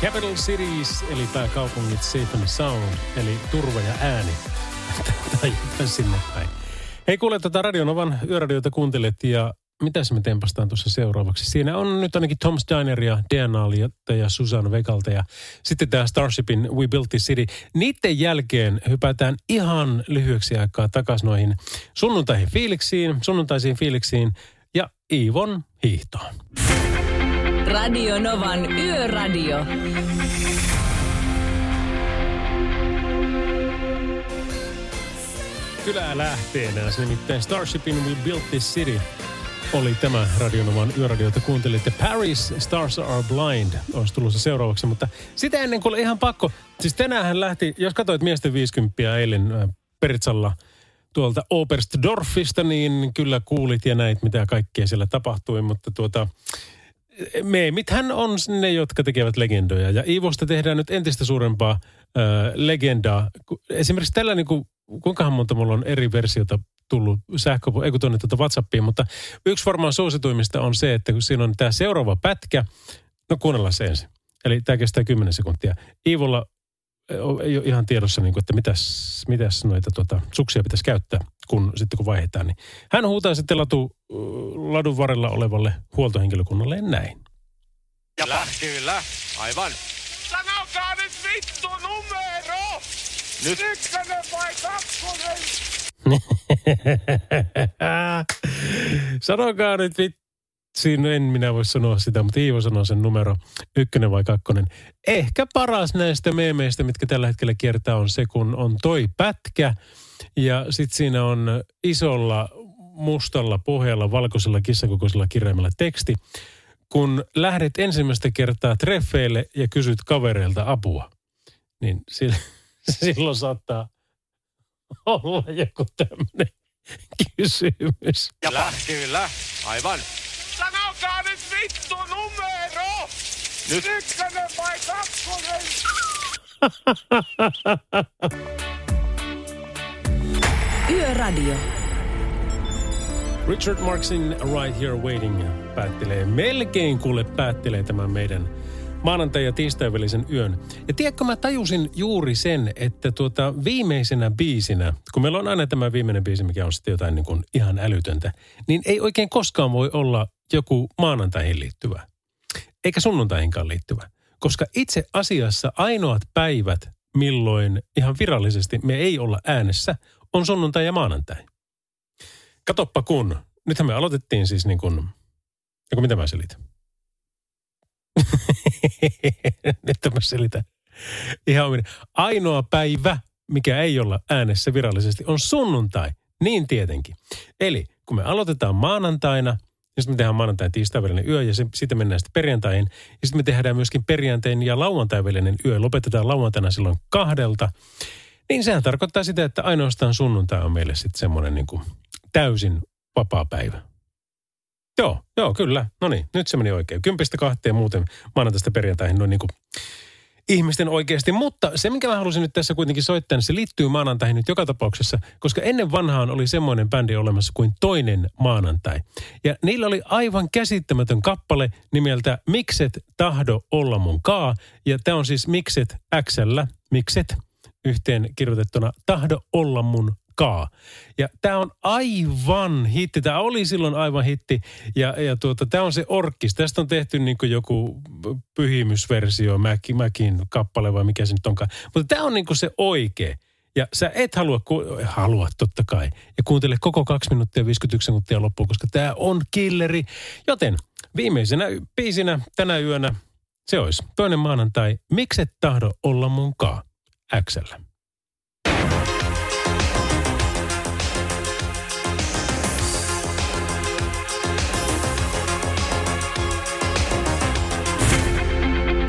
Capital Cities, eli pääkaupungit Safe Sound, eli turva ja ääni. tai sinne päin. Hei kuule, tätä Radionovan yöradioita kuuntelet ja mitä me tempastaan tuossa seuraavaksi? Siinä on nyt ainakin Tom Steineria, DNAlta ja Susan Vegalta ja sitten tämä Starshipin We Built This City. Niiden jälkeen hypätään ihan lyhyeksi aikaa takaisin noihin sunnuntaihin fiiliksiin, sunnuntaisiin fiiliksiin ja Iivon hiihtoon. Radio Novan Yöradio. kylää lähteenä. Se nimittäin Starshipin We Built This City. oli tämä Radionovan yöradio, jota kuuntelitte. Paris Stars Are Blind olisi tullut se seuraavaksi, mutta sitä ennen kuin oli ihan pakko. Siis tänään lähti, jos katsoit miesten 50 eilen äh, Peritsalla tuolta Oberstdorfista, niin kyllä kuulit ja näit, mitä kaikkea siellä tapahtui, mutta tuota, meemithän on ne, jotka tekevät legendoja. Ja Iivosta tehdään nyt entistä suurempaa äh, legendaa. Esimerkiksi tällä, niin kuin, kuinkahan monta mulla on eri versiota tullut sähkö, ei kun tuonne tuota WhatsAppiin, mutta yksi varmaan suosituimmista on se, että kun siinä on tämä seuraava pätkä, no kuunnellaan se ensin. Eli tämä kestää 10 sekuntia. Iivolla ei ole ihan tiedossa, niin kuin, että mitäs, mitäs noita tuota, suksia pitäisi käyttää, kun, sitten kun vaihdetaan. Niin hän huutaa sitten latu, ladun varrella olevalle huoltohenkilökunnalle näin. Ja kyllä, kyllä, aivan. Sanokaa nyt vittu numero! Nyt. Ykkönen vai kakkonen? Sanokaa nyt vittu. Siinä en minä voi sanoa sitä, mutta Iivo sanoo sen numero ykkönen vai kakkonen. Ehkä paras näistä meemeistä, mitkä tällä hetkellä kiertää, on se, kun on toi pätkä. Ja sitten siinä on isolla mustalla pohjalla valkoisella kissakokoisella kirjaimella teksti. Kun lähdet ensimmäistä kertaa treffeille ja kysyt kavereilta apua, niin silloin saattaa olla joku tämmöinen kysymys. Ja kyllä, aivan. Nyt vittu numero! Nyt. Ykkönen vai kakkonen? Yöradio. Richard Marksin Right Here Waiting päättelee, melkein kuule päättelee tämän meidän maanantai- ja tiistai välisen yön. Ja tiedätkö, mä tajusin juuri sen, että tuota viimeisenä biisinä, kun meillä on aina tämä viimeinen biisi, mikä on sitten jotain niin kuin ihan älytöntä, niin ei oikein koskaan voi olla joku maanantaihin liittyvä. Eikä sunnuntaihinkaan liittyvä. Koska itse asiassa ainoat päivät, milloin ihan virallisesti me ei olla äänessä, on sunnuntai ja maanantai. Katoppa kun. Nythän me aloitettiin siis niin kuin, joku mitä mä selitän? Nyt mä selitän. Ihan omin. Ainoa päivä, mikä ei olla äänessä virallisesti, on sunnuntai. Niin tietenkin. Eli kun me aloitetaan maanantaina, ja sitten me tehdään maanantain tiistai välinen yö, ja se, sitten mennään sitten perjantaihin. Ja sitten me tehdään myöskin perjantain ja lauantai välinen yö. Lopetetaan lauantaina silloin kahdelta. Niin sehän tarkoittaa sitä, että ainoastaan sunnuntai on meille sitten semmoinen niin kuin täysin vapaa päivä. Joo, joo, kyllä. No niin, nyt se meni oikein. Kympistä kahteen muuten maanantaista perjantaihin noin niin kuin ihmisten oikeasti. Mutta se, minkä mä halusin nyt tässä kuitenkin soittaa, niin se liittyy maanantaihin nyt joka tapauksessa, koska ennen vanhaan oli semmoinen bändi olemassa kuin Toinen maanantai. Ja niillä oli aivan käsittämätön kappale nimeltä Mikset tahdo olla mun kaa. Ja tämä on siis Mikset XL, Mikset yhteen kirjoitettuna Tahdo olla mun kaa. Ja tämä on aivan hitti. Tämä oli silloin aivan hitti. Ja, ja tuota, tämä on se orkkis. Tästä on tehty niin joku pyhimysversio, Mäkin, Mäkin kappale vai mikä se nyt onkaan. Mutta tämä on niin se oikea. Ja sä et halua, ku- halua totta kai. Ja kuuntele koko 2 minuuttia 51 sekuntia loppuun, koska tämä on killeri. Joten viimeisenä biisinä tänä yönä se olisi toinen maanantai. Mikset tahdo olla mun kaa? Xllä.